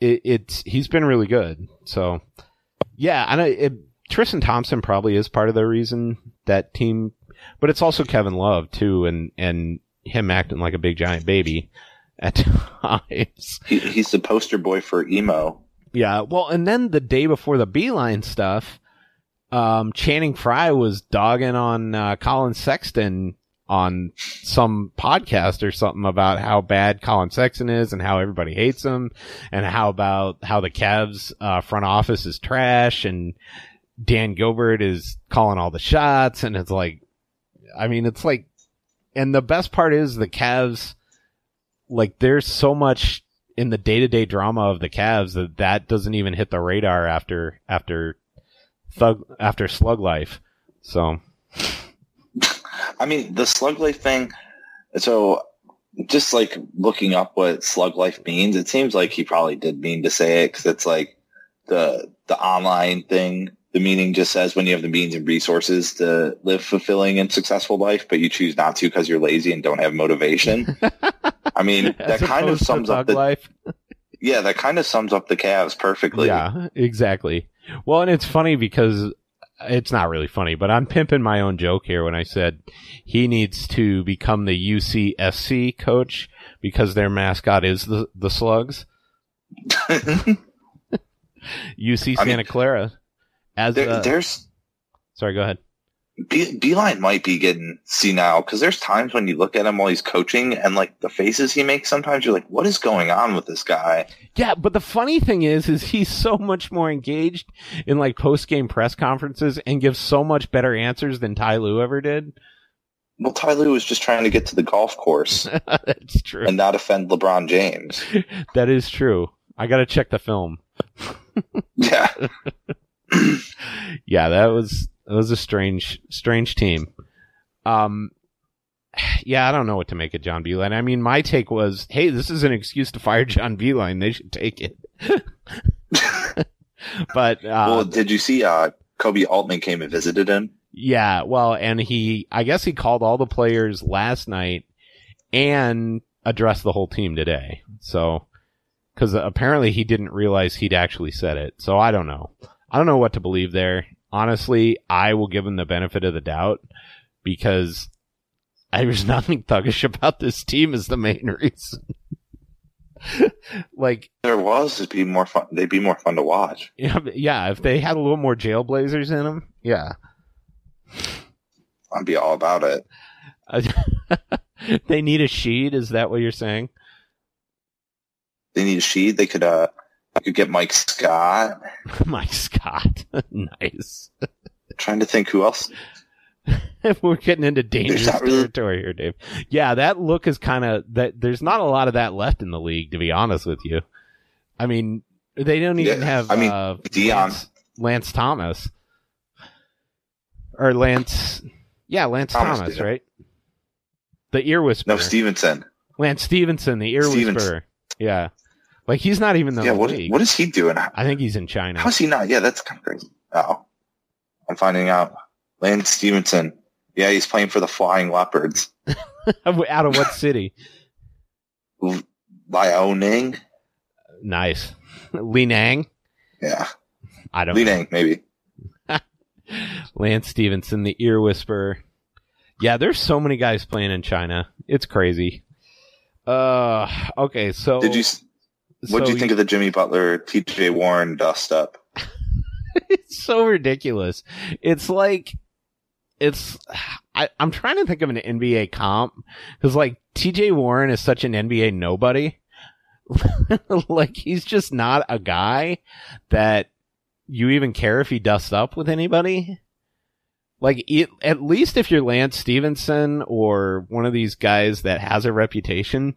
it it's he's been really good. So, yeah, and it, Tristan Thompson probably is part of the reason that team, but it's also Kevin Love too, and and him acting like a big giant baby at times. He, he's the poster boy for emo. Yeah, well, and then the day before the Beilein stuff, um, Channing Frye was dogging on uh, Collin Sexton on some podcast or something about how bad Collin Sexton is and how everybody hates him, and how about how the Cavs uh, front office is trash, and Dan Gilbert is calling all the shots, and it's like, I mean, it's like, and the best part is the Cavs, like, there's so much in the day to day drama of the Cavs that that doesn't even hit the radar after after thug after slug life. So I mean, the slug life thing. So, just like looking up what slug life means, it seems like he probably did mean to say it because it's like the the online thing. The meaning just says when you have the means and resources to live fulfilling and successful life, but you choose not to because you're lazy and don't have motivation. I mean, that kind of sums up the life. yeah, that kind of sums up the Cavs perfectly. Yeah, exactly. Well, and it's funny because it's not really funny, but I'm pimping my own joke here when I said he needs to become the UCSC coach because their mascot is the the Slugs. UC I mean, Santa Clara. As there, uh, there's sorry, go ahead. B- Beilein might be getting senile because there's times when you look at him while he's coaching and like the faces he makes. Sometimes you're like, what is going on with this guy? Yeah, but the funny thing is, is he's so much more engaged in like post game press conferences and gives so much better answers than Ty Lue ever did. Well, Ty Lue was just trying to get to the golf course That's true. and not offend LeBron James. that is true. I got to check the film. Yeah. Yeah, that was that was a strange strange team. Um yeah, I don't know what to make of John Beilein. I mean, my take was, hey, this is an excuse to fire John Beilein. They should take it. but uh, well, did you see? Uh, Koby Altman came and visited him. Yeah, well, and he, I guess he called all the players last night and addressed the whole team today. So, because apparently he didn't realize he'd actually said it. So I don't know. I don't know what to believe there. Honestly, I will give him the benefit of the doubt because there's nothing thuggish about this team is the main reason. like there was, it'd be more fun. They'd be more fun to watch. Yeah, yeah. If they had a little more jailblazers in them, yeah, I'd be all about it. they need a sheet. Is that what you're saying? They need a sheet. They could, uh, Could get Mike Scott. Mike Scott, nice. trying to think who else. We're getting into dangerous really... territory here, Dave. Yeah, that look is kind of that. There's not a lot of that left in the league, to be honest with you. I mean, they don't even yeah, have. I mean, uh, Dion Lance, Lance, Thomas or Lance. Yeah, Lance Thomas, Thomas right? The ear whisperer. No, Stephenson. Lance Stephenson, the ear whisperer. Yeah, like he's not even the. Yeah, what, what is he doing? I think he's in China. How's he not? Yeah, that's kind of crazy. Oh, I'm finding out. Lance Stephenson. Yeah, he's playing for the Flying Leopards. Out of what city? Liaoning. Nice. Linang. Yeah. I don't. Linang, maybe. Lance Stephenson, the ear whisperer. Yeah, there's so many guys playing in China. It's crazy. Uh, okay, so did you? What do so you think of the Jimmy Butler, T.J. Warren dust up? it's so ridiculous. It's like it's I, am trying to think of an NBA comp because like TJ Warren is such an NBA nobody. like he's just not a guy that you even care if he dusts up with anybody. Like it, at least if you're Lance Stephenson or one of these guys that has a reputation,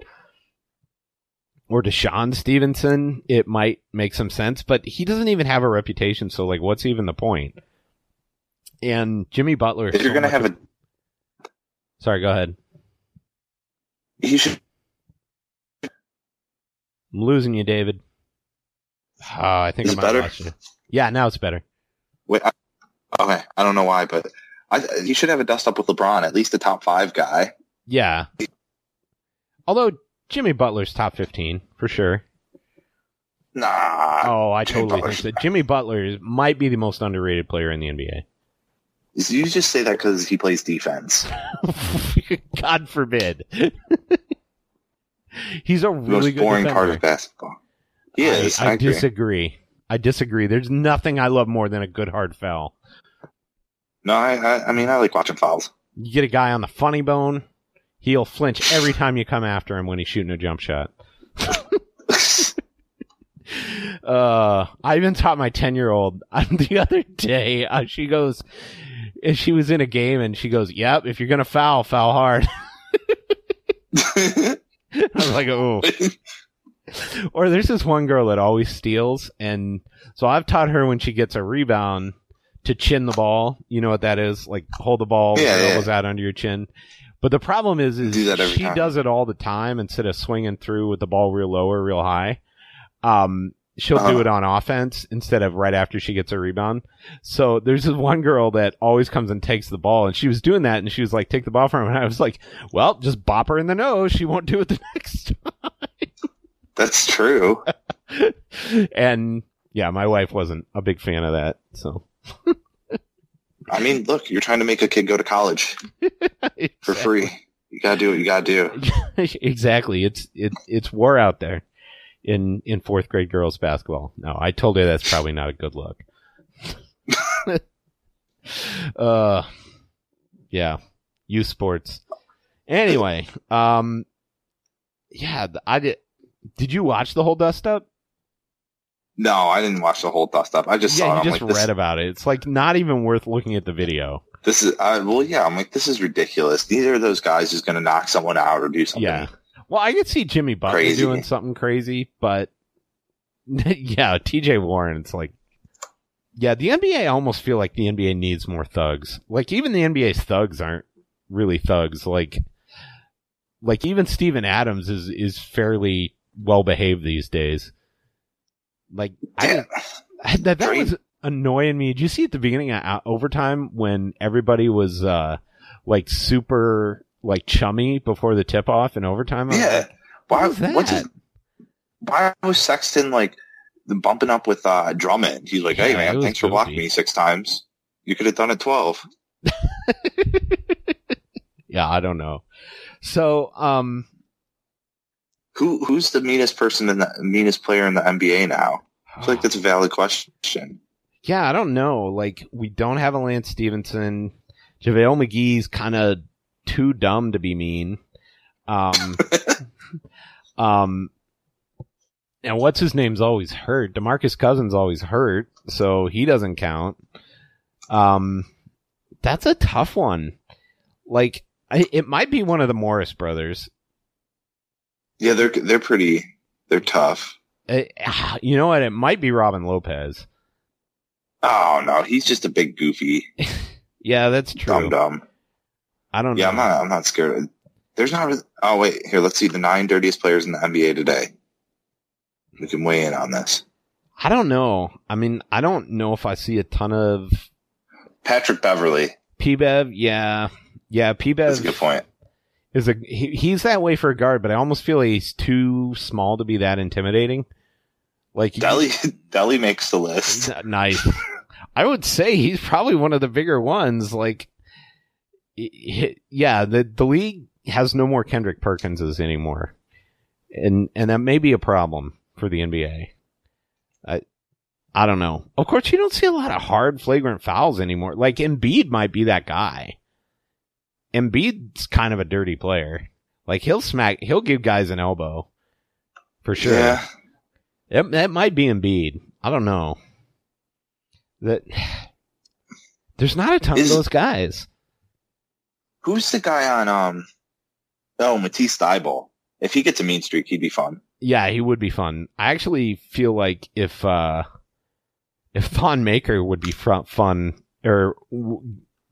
or DeShawn Stevenson, it might make some sense. But he doesn't even have a reputation, so like, what's even the point? and Jimmy Butler. If you're so going to have a, sorry, go ahead. You should. I'm losing you, David. Uh, I think Is I better? Yeah, now it's better. Wait, I, okay, I don't know why, but I, you should have a dust up with LeBron, at least a top five guy. Yeah. Although Jimmy Butler's top fifteen for sure. Nah. Oh, I Jimmy totally Butler's think that Jimmy Butler might be the most underrated player in the NBA. You just say that because he plays defense. God forbid. He's a really most boring defender. part of basketball. He I, is. I, I disagree. I disagree. There's nothing I love more than a good hard foul. No, I, I, I mean, I like watching fouls. You get a guy on the funny bone, he'll flinch every time you come after him when he's shooting a jump shot. uh, I even taught my 10 year old the other day, uh, she goes, and she was in a game and she goes, "Yep, if you're gonna foul, foul hard." I was like, "Oh." or there's this one girl that always steals, and so I've taught her when she gets a rebound to chin the ball. You know what that is? Like hold the ball, yeah, yeah. elbows out under your chin. But the problem is, is Do she time. does it all the time instead of swinging through with the ball real low or real high. Um, she'll uh-huh. do it on offense instead of right after she gets a rebound. So there's this one girl that always comes and takes the ball, and she was doing that, and she was like, "Take the ball from him," and I was like, "Well, just bop her in the nose. She won't do it the next time." That's true. and yeah, my wife wasn't a big fan of that. So. I mean, look, you're trying to make a kid go to college exactly. for free. You gotta do what you gotta do. exactly. It's it, it's war out there in in fourth grade girls basketball. No, I told her that's probably not a good look. uh, yeah, youth sports. Anyway, um, yeah, I did. Did you watch the whole dust up? No, I didn't watch the whole dust up. I just yeah, saw you it. just like, read this, about it. It's like not even worth looking at the video. This is uh, well, yeah. I'm like, this is ridiculous. Neither of those guys is going to knock someone out or do something. Yeah. Well, I could see Jimmy Butler Crazy. doing something crazy, but yeah, TJ Warren, it's like, yeah, the NBA I almost feel like the NBA needs more thugs. Like even the NBA's thugs aren't really thugs. Like like even Steven Adams is is fairly well behaved these days. Like I, I- that, that was annoying me. Did you see at the beginning of uh, overtime when everybody was uh like super like chummy before the tip off in overtime? Was Yeah. Why? what is that? His, why was Sexton like bumping up with uh, Drummond? He's like, "Hey Yeah, it man, was thanks for blocking me six times. You could have done it twelve. yeah, I don't know. So, um, Who who's the meanest person in the meanest player in the NBA now? I feel like that's a valid question. Yeah, I don't know. Like, we don't have a Lance Stephenson. JaVale McGee's kind of too dumb to be mean. Um, um, and what's his name's always hurt. Demarcus Cousins always hurt, so he doesn't count. Um, that's a tough one. Like, I, it might be one of the Morris brothers. Yeah, they're they're pretty. They're tough. Uh, you know what? It might be Robin Lopez. Oh no, he's just a big goofy Yeah, that's true. dumb dumb. I don't Yeah, know. I'm not. I'm not scared. There's not. Oh wait, here. Let's see the nine dirtiest players in the NBA today. We can weigh in on this. I don't know. I mean, I don't know if I see a ton of Patrick Beverley. P-Bev. Yeah. Yeah, That's a good point. Is a, he, he's that way for a guard, but I almost feel like he's too small to be that intimidating. Like, Delly Delly makes the list. nice. I would say he's probably one of the bigger ones. Like, yeah, the, the league has no more Kendrick Perkinses anymore. And, and that may be a problem for the NBA. I, I don't know. Of course, you don't see a lot of hard, flagrant fouls anymore. Like, Embiid might be that guy. Embiid's kind of a dirty player. Like, he'll smack, he'll give guys an elbow. For sure. Yeah. It, that might be Embiid. I don't know. That there's not a ton Is- of those guys. Who's the guy on um? Oh, Matisse Thybulle. If he gets a mean streak, he'd be fun. Yeah, he would be fun. I actually feel like if uh if Thon Maker would be front fun or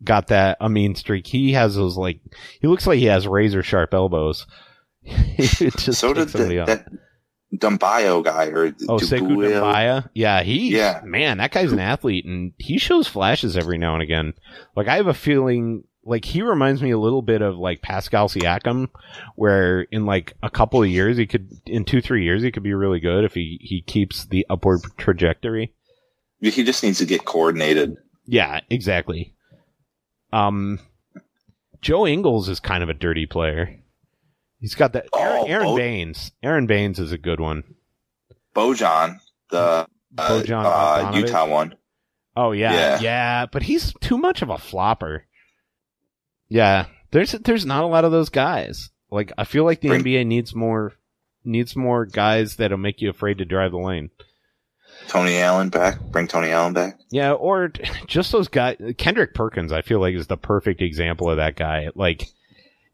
got that a mean streak, he has those like he looks like he has razor sharp elbows. just so did the, that Doumbouya guy or Oh, Sekou Doumbouya. Doumbouya? Yeah, he, Yeah. man, that guy's an athlete and he shows flashes every now and again. Like, I have a feeling, like, he reminds me a little bit of, like, Pascal Siakam, where in, like, a couple of years, he could, in two, three years, he could be really good if he, he keeps the upward trajectory. He just needs to get coordinated. Yeah, exactly. Um, Joe Ingles is kind of a dirty player. He's got that. Aaron, Oh, Aaron Bo- Baines. Aron Baynes is a good one. Bojan, the uh, Bojan uh, Utah one. Oh yeah, yeah, Yeah. but he's too much of a flopper. Yeah, there's there's not a lot of those guys. Like I feel like the Bring- NBA needs more needs more guys that'll make you afraid to drive the lane. Tony Allen back. Bring Tony Allen back. Yeah, or just those guys. Kendrick Perkins, I feel like is the perfect example of that guy. Like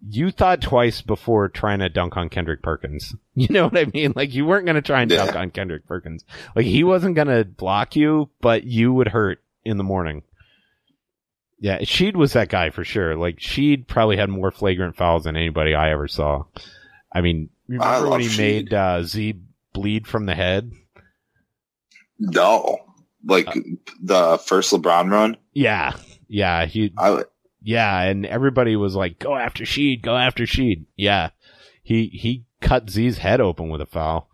you thought twice before trying to dunk on Kendrick Perkins. You know what I mean? Like you weren't going to try and dunk on Kendrick Perkins. Like he wasn't going to block you, but you would hurt in the morning. Yeah, Sheed was that guy for sure. Like Sheed probably had more flagrant fouls than anybody I ever saw. I mean, remember when he Sheed. made uh, Z bleed from the head? No, like Uh, the first LeBron run. Yeah, yeah, he I Yeah, and everybody was like, "Go after Sheed, go after Sheed." Yeah, he he cut Z's head open with a foul.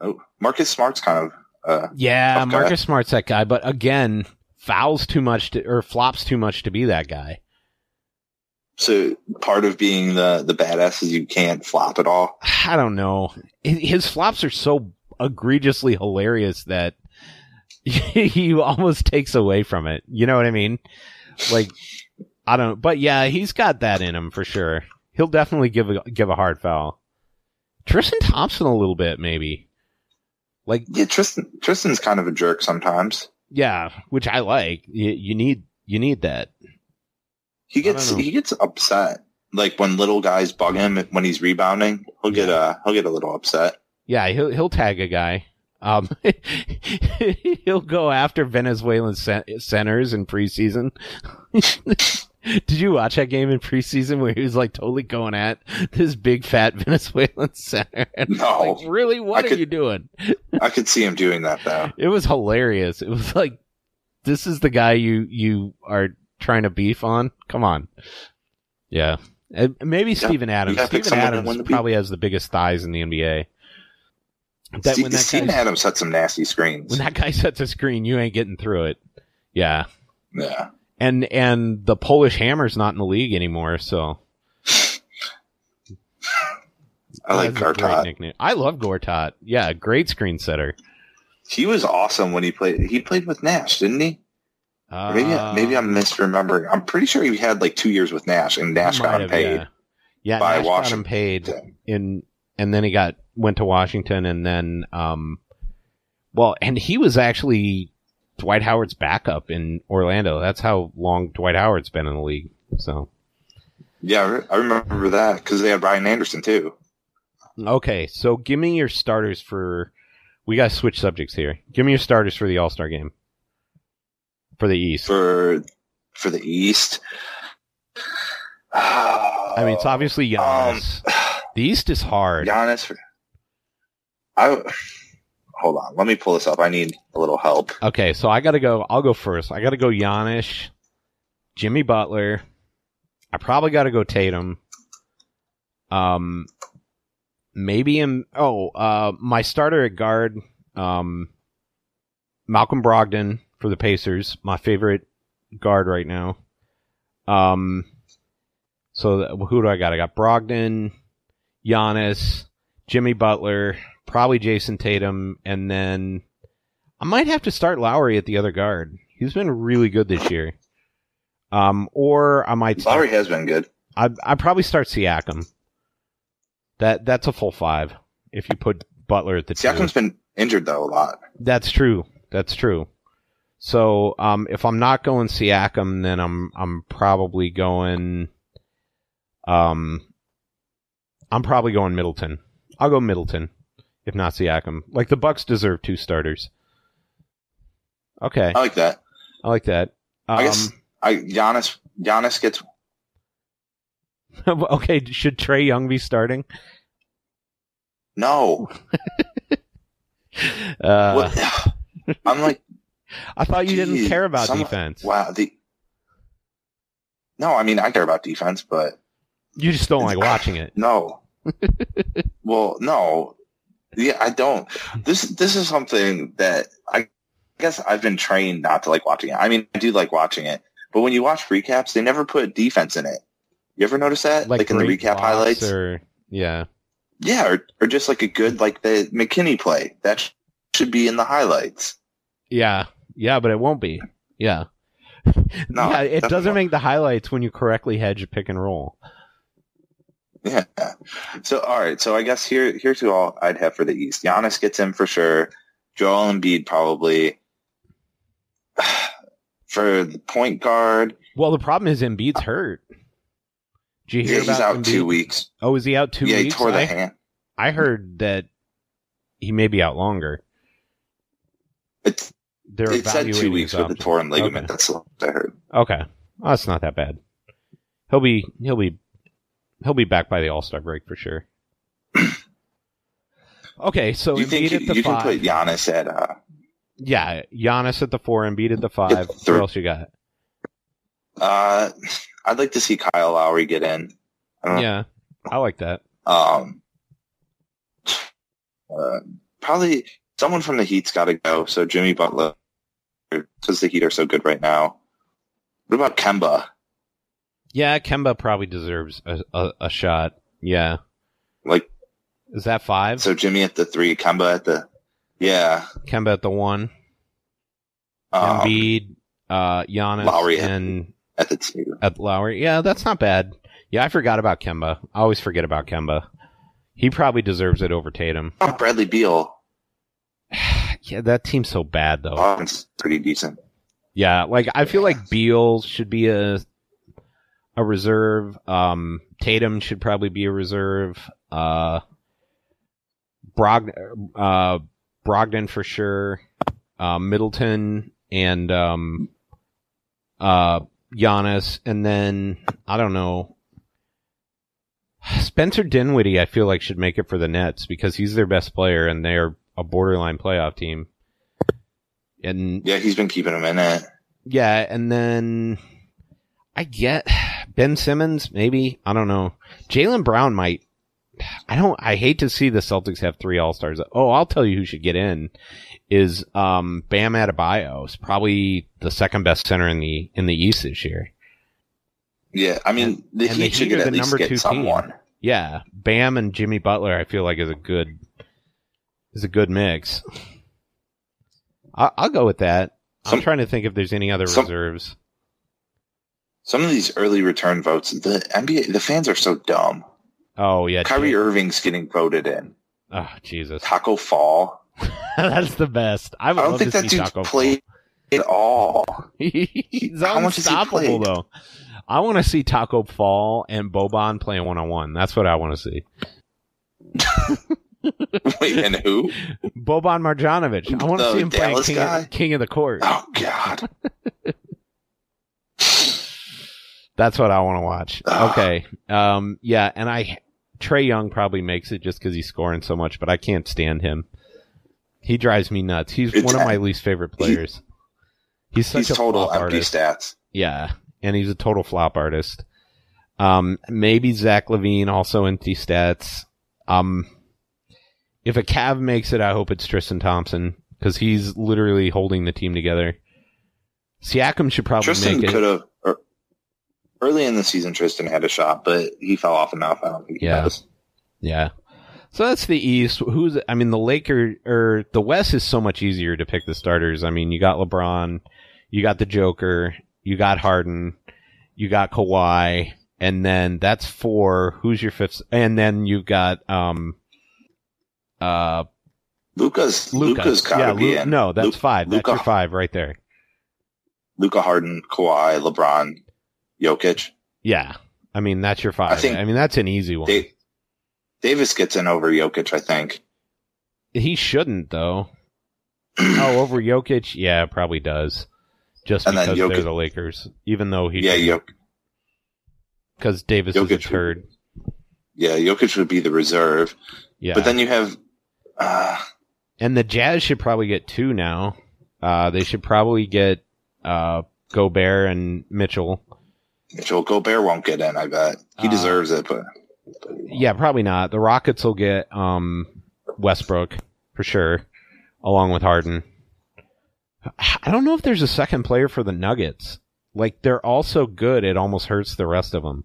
oh, Marcus Smart's kind of. Uh, Yeah, Tough guy. Marcus Smart's that guy, but again, fouls too much to, or flops too much to be that guy. so part of being the the badass is you can't flop at all. I don't know. His flops are so egregiously hilarious that he almost takes away from it. You know what I mean? Like, I don't. But yeah, he's got that in him for sure. He'll definitely give a give a hard foul. Tristan Thompson a little bit maybe. Like Yeah, Tristan Tristan's kind of a jerk sometimes. yeah, which I like. You, you need you need that. He gets he gets upset. Like when little guys bug him when he's rebounding, he'll get uh he'll get a little upset. Yeah, he'll he'll tag a guy. Um, he'll go after Venezuelan centers in preseason. Did you watch that game in preseason where he was like totally going at this big fat Venezuelan center? No. like, really? What I are could- you doing? I could see him doing that though. It was hilarious. It was like, this is the guy you you are trying to beef on. Come on. Yeah. And maybe Yeah, Steven Adams. gotta pick Steven someone to Adams probably has the biggest thighs in the NBA. That Steve, when that Steven guy Adams had some nasty screens. when that guy sets a screen, you ain't getting through it. Yeah. yeah. And and the Polish hammer's not in the league anymore, so I like That's a great Gortat. nickname. I love Gortat. Yeah, great screen setter. He was awesome when he played. He played with Nash, didn't he? Uh, Maybe maybe I'm misremembering. I'm pretty sure he had like two years with Nash, and Nash got him have, paid. Yeah, yeah Nash got him paid in, and then he got went to Washington, and then um, well, and he was actually Dwight Howard's backup in Orlando. That's how long Dwight Howard's been in the league. So Yeah, I remember that because they had Brian Anderson too. okay, so give me your starters for. We got to switch subjects here. Give me your starters for the All Star game for the East. for for the East. I mean, it's obviously Um, Giannis. the East is hard. Giannis. I hold on. Let me pull this up. I need a little help. Okay, so I got to go. I'll go first. I got to go Giannis, Jimmy Butler. I probably got to go Tatum. Um, maybe in oh, uh, my starter at guard, um, Malcolm Brogdon for the Pacers, my favorite guard right now. Um, so who do I got? I got Brogdon, Giannis, Jimmy Butler, probably Jayson Tatum, and then I might have to start Lowry at the other guard. He's been really good this year. Um, or I might Lowry has been good. I I probably start Siakam. That that's a full five if you put Butler at the two. Siakam's been injured though a lot. That's true. That's true. So um, if I'm not going Siakam, then I'm I'm probably going. Um, I'm probably going Middleton. I'll go Middleton, if not Siakam. Like the Bucks deserve two starters. Okay, I like that. I like that. Um, I guess I Giannis Giannis gets okay, should Trae Young be starting? no. Uh, What- I'm like, I thought you didn't care about some- defense. Wow. The no, I mean I care about defense, but You just don't like watching it. no. well, no. Yeah, I don't. This this is something that I guess I've been trained not to like watching it. I mean, I do like watching it, but when you watch recaps, they never put defense in it. You ever notice that? Like, in the recap highlights? or yeah. Yeah, or, or just like a good like the McKinnie play that sh- should be in the highlights. Yeah, yeah, but it won't be. Yeah, No, yeah, it doesn't make the highlights when you correctly hedge a pick and roll. Yeah. So all right. So I guess here here's who all I'd have for the East. Giannis gets in for sure. Joel Embiid probably. For the point guard, Well, the problem is Embiid's hurt. Did you hear yeah, hear he's about out Embiid? two weeks. Oh, is he out two yeah, weeks? he tore the I, hand. I heard that he may be out longer. It's, They're it said two weeks with the torn ligament. Okay. That's what I heard. Okay, oh, that's not that bad. He'll be he'll be he'll be back by the All Star break for sure. okay, so you think you, at the you can put Giannis at uh, yeah, Giannis at the four, Embiid at the five. three. What else you got? uh I'd like to see Kyle Lowry get in. I Yeah, I like that. Um, uh, probably someone from the Heat's got to go. So Jimmy Butler, because the Heat are so good right now. What about Kemba? Yeah, Kemba probably deserves a, a, a shot. Yeah, Like, is that five? so Jimmy at the three, Kemba at the, yeah. Kemba at the one, Um, Embiid, uh, Giannis, Lowry. and at the two. at Lowry. Yeah, that's not bad. Yeah, I forgot about Kemba. I always forget about Kemba. He probably deserves it over Tatum. Oh, Bradley Beal. Yeah, that team's so bad though. It's pretty decent. Yeah, like I feel like Beal should be a a reserve. Um, Tatum should probably be a reserve. Uh, Brog, uh, Brogdon for sure. Uh, Middleton and um, uh, Giannis, and then I don't know. Spencer Dinwiddie, I feel like should make it for the Nets because he's their best player and they're a borderline playoff team. And Yeah, he's been keeping him in it. yeah, and then I get Ben Simmons, maybe I don't know. Jaylen Brown might. I don't. I hate to see the Celtics have three All Stars. Oh, I'll tell you who should get in is um, Bam Adebayo. Is probably the second best center in the in the East this year. Yeah, I mean, the and Heat should get at least number get two team. someone. Yeah, Bam and Jimmy Butler. I feel like is a good is a good mix. I, I'll go with that. I'm trying to think if there's any other some- reserves. Some of these early return votes, the NBA, the fans are so dumb. Oh yeah, Kyrie Jay- Irving's getting voted in. Oh Jesus, Tacko Fall. that's the best. I I would don't love think to that see dude's Tacko played at all. He's How much has he unstoppable though. I want to see Tacko Fall and Boban playing one on one. That's what I want to see. Wait, and who? Boban Marjanovic. I want to see him playing king of, king of the court. Oh God. That's what I want to watch. Okay. Um, yeah, and I, Trae Young probably makes it just because he's scoring so much, but I can't stand him. He drives me nuts. He's It's- one of my least favorite players. he's such He's a total empty artist. stats. Yeah, and he's a total flop artist. Um, maybe Zach LaVine also empty stats. Um, if a Cav makes it, I hope it's Tristan Thompson because he's literally holding the team together. Siakam should probably Tristan make it. could have. Early in the season, Tristan had a shot, but he fell off enough. I don't think he Yeah. does. Yeah. So that's the East. Who's I mean the Laker or the West is so much easier to pick the starters. I mean you got LeBron, you got the Joker, you got Harden, you got Kawhi, and then that's four. Who's your fifth? And then you've got um uh Luka's gotta yeah, be Lu- in. no, that's Lu- five. That's Luka- your five right there. Luka Harden, Kawhi, LeBron, Jokic. Yeah. I mean that's your five. I, think. I mean that's an easy one. Da- Davis gets in over Jokic, I think. he shouldn't though. oh, over Jokic? Yeah, probably does. Just And because they're the Lakers, even though he yeah, Jok- because Davis is a Jokic. turd. yeah, Jokic would be the reserve. Yeah, But then you have, uh, and the Jazz should probably get two now. Uh, they should probably get uh, Gobert and Mitchell. Mitchell Gobert won't get in, I bet. He Uh, deserves it, but Yeah, probably not. The Rockets will get um, Westbrook for sure, along with Harden. I don't know if there's a second player for the Nuggets. Like they're all so good, it almost hurts the rest of them.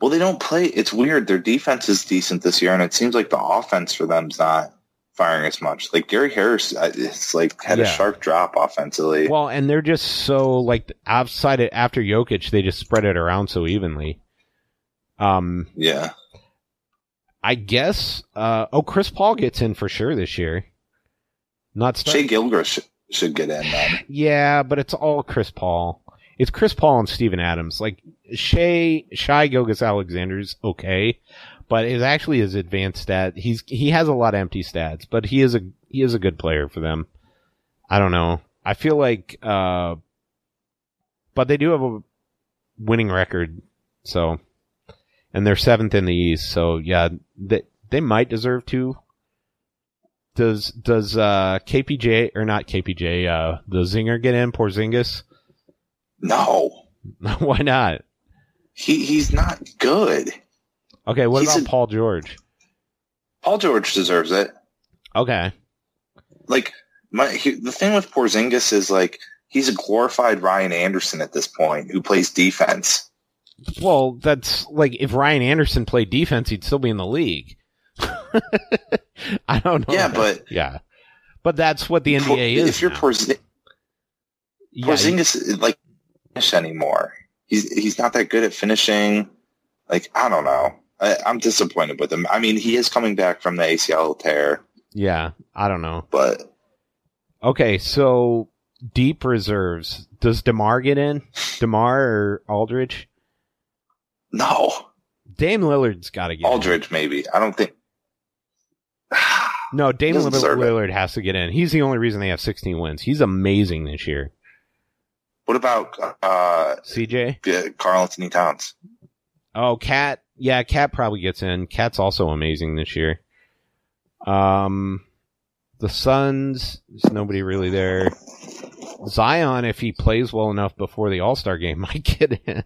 well, they don't play. It's weird. Their defense is decent this year, and it seems like the offense for them's not firing as much. Like Gary Harris, uh, it's like had Yeah. a sharp drop offensively. Well, and they're just so like outside it after Jokic, they just spread it around so evenly. Um, yeah, I guess. Uh, oh, Chris Paul gets in for sure this year. Not start- Shai Gilgeous should, should get in then. yeah, but it's all Chris Paul. It's Chris Paul and Steven Adams. Like Shea, Shai Gilgeous Alexander's okay, but it's actually his advanced stat. He's he has a lot of empty stats, but he is a he is a good player for them. I don't know. I feel like, uh, but they do have a winning record, so and they're seventh in the East. So yeah, they they might deserve to. Does does uh KPJ or not KPJ uh the Zinger get in Porzingis? No, Why not? he he's not good. Okay, what He's about a- Paul George? Paul George deserves it. Okay, Like my he, the thing with Porzingis is like he's a glorified Ryan Anderson at this point who plays defense. well that's like if Ryan Anderson played defense, he'd still be in the league. I don't know. Yeah, but yeah, but that's what the NBA Por- is. if you're now. Porzi- Yeah, Porzingis like finish anymore. He's he's not that good at finishing. Like I don't know. I, I'm disappointed with him. I mean, he is coming back from the ACL tear, yeah, I don't know. but Okay, so deep reserves. Does Demar get in? Demar or Aldridge? no, Dame Lillard's got to get in. Aldridge maybe. I don't think. No, Dame Lillard. Lillard has to get in. He's the only reason they have 16 wins. He's amazing this year. What about uh, CJ? Karl Anthony Towns? Oh, KAT. Yeah, KAT probably gets in. KAT's also amazing this year. Um, the Suns. There's nobody really there. Zion, if he plays well enough before the All Star game, might get in.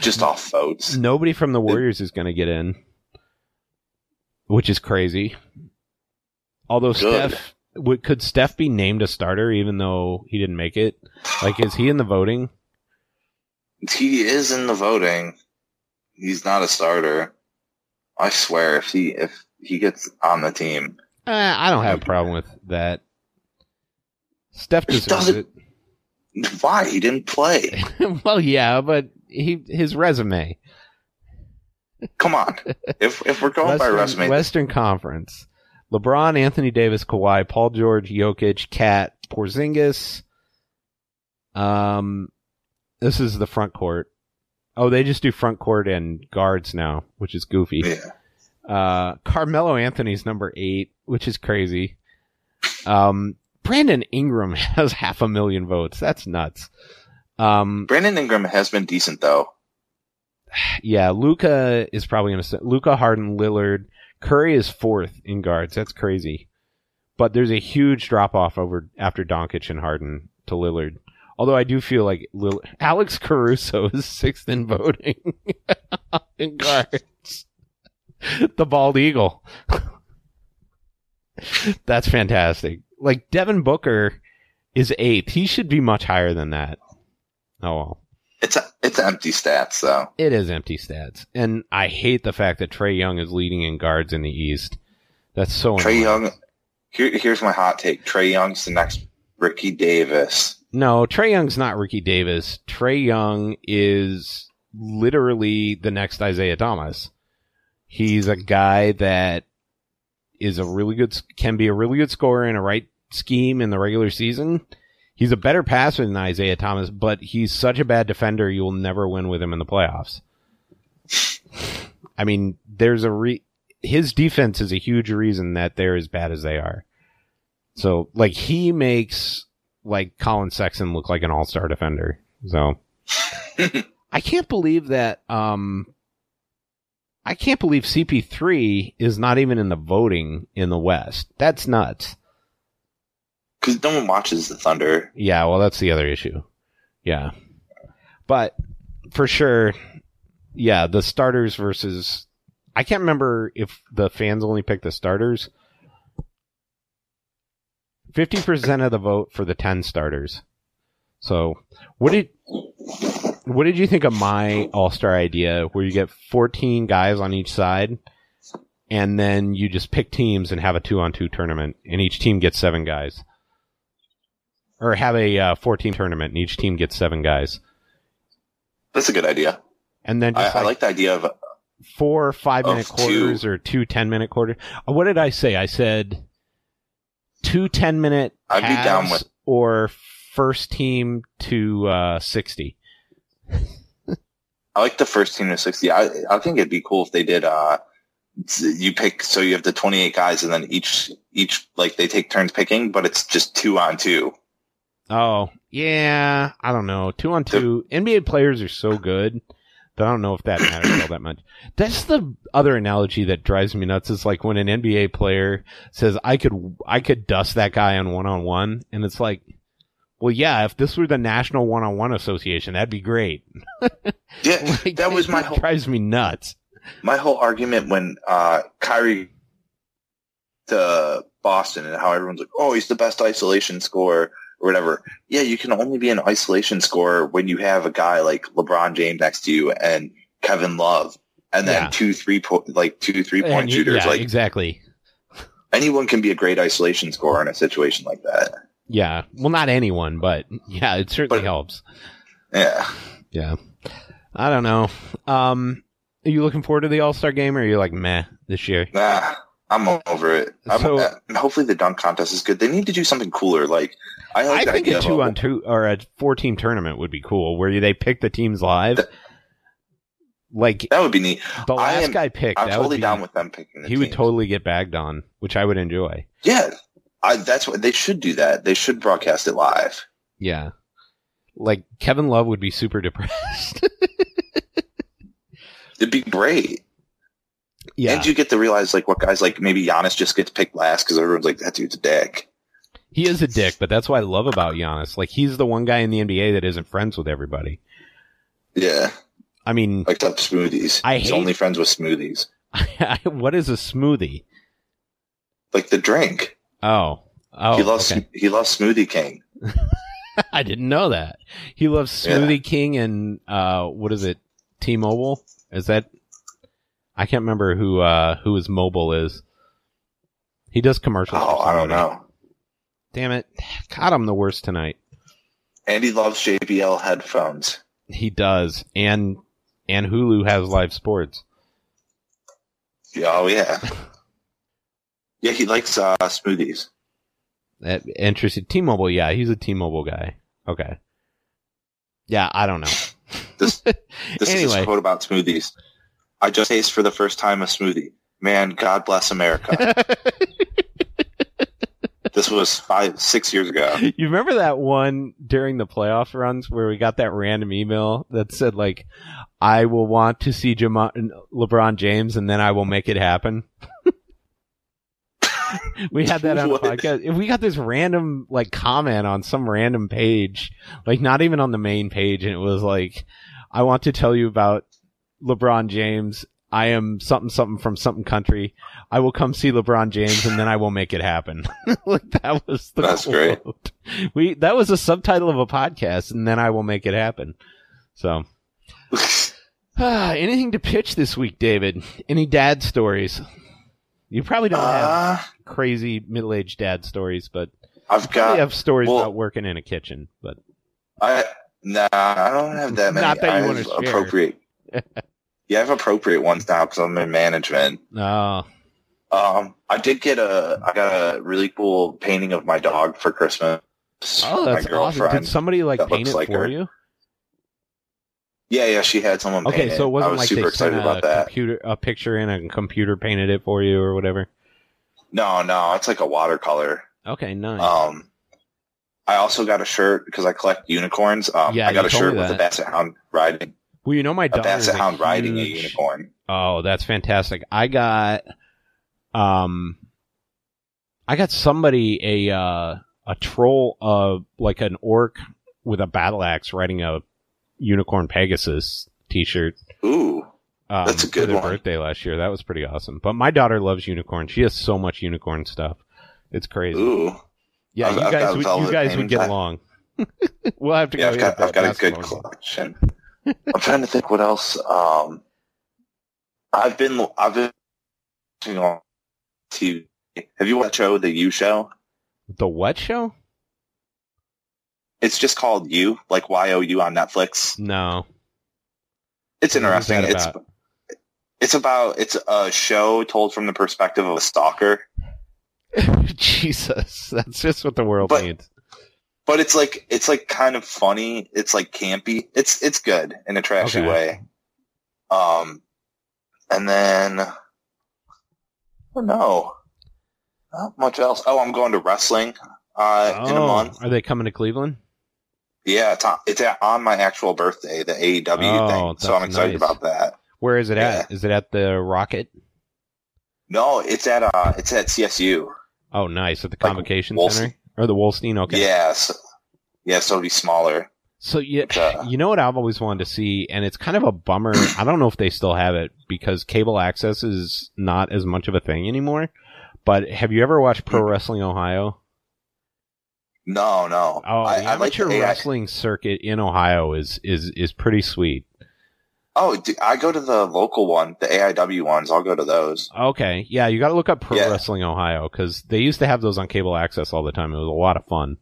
Just off votes. Nobody from the Warriors is going to get in, which is crazy. Although Good. Steph, could Steph be named a starter even though he didn't make it? Like, is he in the voting? He is in the voting. He's not a starter. I swear, if he if he gets on the team, Uh, I don't have a problem with that. Steph deserves doesn't- why he didn't play? well, yeah, but he his resume. Come on. If if we're going by resume, Western Conference. LeBron, Anthony Davis, Kawhi, Paul George, Jokic, Kat, Porzingis. Um, this is the front court. Oh, they just do front court and guards now, which is goofy. yeah. Uh, Carmelo Anthony's number eight, which is crazy. Um, Brandon Ingram has half a million votes. That's nuts. Um, Brandon Ingram has been decent though. yeah, Luka is probably going to Luka Harden, Lillard, Curry is fourth in guards. That's crazy. But there's a huge drop off over after Doncic and Harden to Lillard. Although I do feel like Lill- Alex Caruso is sixth in voting in guards. the bald eagle. That's fantastic. Like Devin Booker is eighth. He should be much higher than that. Oh well. It's a, it's empty stats though. It is empty stats. And I hate the fact that Trae Young is leading in guards in the East. That's so Trae. Young. Here, here's my hot take. Trae Young's the next Ricky Davis. No, Trae Young's not Ricky Davis. Trae Young is literally the next Isaiah Thomas. He's a guy that is a really good, can be a really good scorer in a right scheme in the regular season. He's a better passer than Isaiah Thomas, but he's such a bad defender, you will never win with him in the playoffs. I mean, there's a re, his defense is a huge reason that they're as bad as they are. So, like, he makes like Collin Sexton look like an all-star defender. So I can't believe that um I can't believe CP3 is not even in the voting in the West. That's nuts. Because no one watches the Thunder. Yeah, well that's the other issue. Yeah. But for sure yeah, the starters versus I can't remember if the fans only pick the starters. 50% of the vote for the 10 starters. So, what did what did you think of my All-Star idea where you get 14 guys on each side and then you just pick teams and have a 2-on-2 tournament and each team gets 7 guys? Or have a uh, 14 tournament and each team gets 7 guys. That's a good idea. And then I, just I like, like the idea of four five minute quarters two. or two ten minute quarters. Uh, What did I say? I said two 10 minute I'd be down with- or first team to uh, 60. I like the first team to sixty. I I think it'd be cool if they did. Uh, you pick so you have the twenty eight guys, and then each each like they take turns picking, but it's just two on two. Oh, yeah. I don't know. Two on two. NBA players are so good that I don't know if that matters all that much. That's the other analogy that drives me nuts is like when an NBA player says, I could, I could dust that guy on one on one. And it's like, well, yeah, if this were the National One on One Association, that'd be great. Yeah, Like, that was my it whole drives me nuts. my whole argument when uh Kyrie to Boston and how everyone's like, oh, he's the best isolation scorer or whatever. Yeah, you can only be an isolation scorer when you have a guy like LeBron James next to you and Kevin Love, and then Yeah. two three po- like two three point you- shooters. yeah, like exactly. anyone can be a great isolation scorer in a situation like that. Yeah. Well, not anyone, but yeah, it certainly But- helps. Yeah. Yeah. I don't know. Um, are you looking forward to the All Star game or are you like meh this year? Nah, I'm over it. I'm, So- uh, hopefully the dunk contest is good. They need to do something cooler. Like I, like I think a two on two or a four team tournament would be cool where they pick the teams live. Th- Like That would be neat. the last am- guy picked, I'm that totally would be, down with them picking. The he would totally get bagged on, which I would enjoy. Yeah, I, that's what they should do. That they should broadcast it live. Yeah. Like Kevin Love would be super depressed. It'd be great. yeah, And you get to realize like what guys like maybe Giannis just gets picked last because everyone's like that dude's a dick. He is a dick, but that's what I love about Giannis. Like he's the one guy in the NBA that isn't friends with everybody. Yeah, I mean, like up smoothies. I He's hate- only friends with smoothies, what is a smoothie? like the drink. Oh, oh, he loves okay. he loves Smoothie King. I didn't know that. He loves Yeah. Smoothie King and uh, what is it? T-Mobile? Is that? I can't remember who uh, who his mobile is. He does commercials. Oh, I don't know. Damn it! God, I'm the worst tonight. Andy loves JBL headphones. He does, and and Hulu has live sports. Oh yeah. Yeah, he likes uh, smoothies. That interested T-Mobile. Yeah, he's a T-Mobile guy. Okay. Yeah, I don't know. This this is a quote about smoothies. I just taste for the first time a smoothie. Man, God bless America. This was five, six years ago. You remember that one during the playoff runs where we got that random email that said like, "I will want to see Jama- LeBron James, and then I will make it happen." we had that on the podcast. If we got this random like comment on some random page, like not even on the main page, and it was like, "I want to tell you about LeBron James." I am something something from something country. I will come see LeBron James and then I will make it happen. like that was the That's great. We that was a subtitle of a podcast, and then I will make it happen. So, ah, anything to pitch this week, David? Any dad stories? You probably don't have Uh, crazy middle-aged dad stories, but I've got. have stories well- about working in a kitchen. But I nah, I don't have that many. Not that you I wanna share. appropriate. yeah, I have appropriate ones now because I'm in management. no, Um, I did get a. I got a really cool painting of my dog for Christmas. oh, my that's awesome. Did somebody like paint it like for her. you? Yeah, yeah, she had someone. Okay, paint so it I wasn't was like super they excited sent about a that. computer a picture in and a computer painted it for you or whatever. No, no, it's like a watercolor. Okay, nice. Um, I also got a shirt because I collect unicorns. Um, Yeah, I got a shirt with a basset hound riding well, you know my daughter is a hound riding a unicorn. Oh, that's fantastic. I got um I got somebody a uh a troll of like an orc with a battle axe riding a unicorn Pegasus t-shirt. Ooh, Um, That's a good for their one. birthday last year. That was pretty awesome. But my daughter loves unicorn. She has so much unicorn stuff. It's crazy. ooh. yeah, I've- you guys would, you guys would get I- along. we'll have to Yeah, go I've got, I've got a good collection. I'm trying to think what else. Um, I've been, I've been watching on TV. Have you watched the show, The You Show? The what show? It's just called You, like Y O U on Netflix. No. It's interesting. It's it's about it's a show told from the perspective of a stalker, Jesus, that's just what the world But- needs. But it's like it's like kind of funny. It's like campy. It's it's good in a trashy Okay. way. Um, and then I don't know, not much else. Oh, I'm going to wrestling uh, in a Oh, month. Are they coming to Cleveland? Yeah, it's on, it's at, on my actual birthday, the AEW Oh, thing. So I'm excited nice. about that. Where is it at? Is it at the Rocket? No, it's at uh, it's at CSU. Oh, nice. At the Like Convocation Wolstein. Center? Or the Wolstein? Okay. Yes, yeah, so it'll be smaller. So, yeah, Uh, you know what I've always wanted to see, and it's kind of a bummer. I don't know if they still have it because cable access is not as much of a thing anymore. But have you ever watched Pro Wrestling Ohio? No, no. Oh, I, the I like amateur the AI wrestling circuit in Ohio is is is pretty sweet. Oh, I go to the local one, the AIW ones. I'll go to those. Okay, yeah, you got to look up Pro Yeah. Wrestling Ohio because they used to have those on cable access all the time. It was a lot of fun.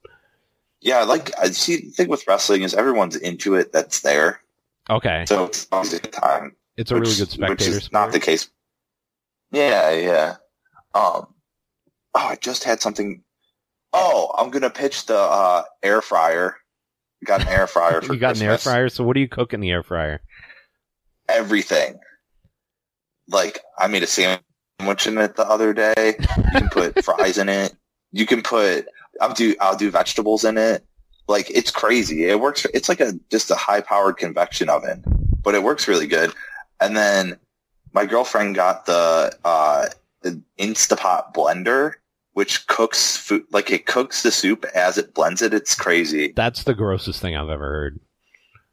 Yeah, like I see. The thing with wrestling is everyone's into it. That's there, Okay, so it's always a good time. it's a really good spectator Which is sport. not the case. Yeah, yeah. Um. Oh, I just had something. Oh, I'm gonna pitch the uh, air fryer. Got an air fryer for you got an air fryer, so what do you cook in the air fryer? Everything. Like I made a sandwich in it the other day. You can put fries in it. You can put. I'll do. I'll do vegetables in it. Like it's crazy. It works. It's like a just a high powered convection oven, but it works really good. And then my girlfriend got the uh, the Instapot blender, which cooks food like it cooks the soup as it blends it. It's crazy. That's the grossest thing I've ever heard.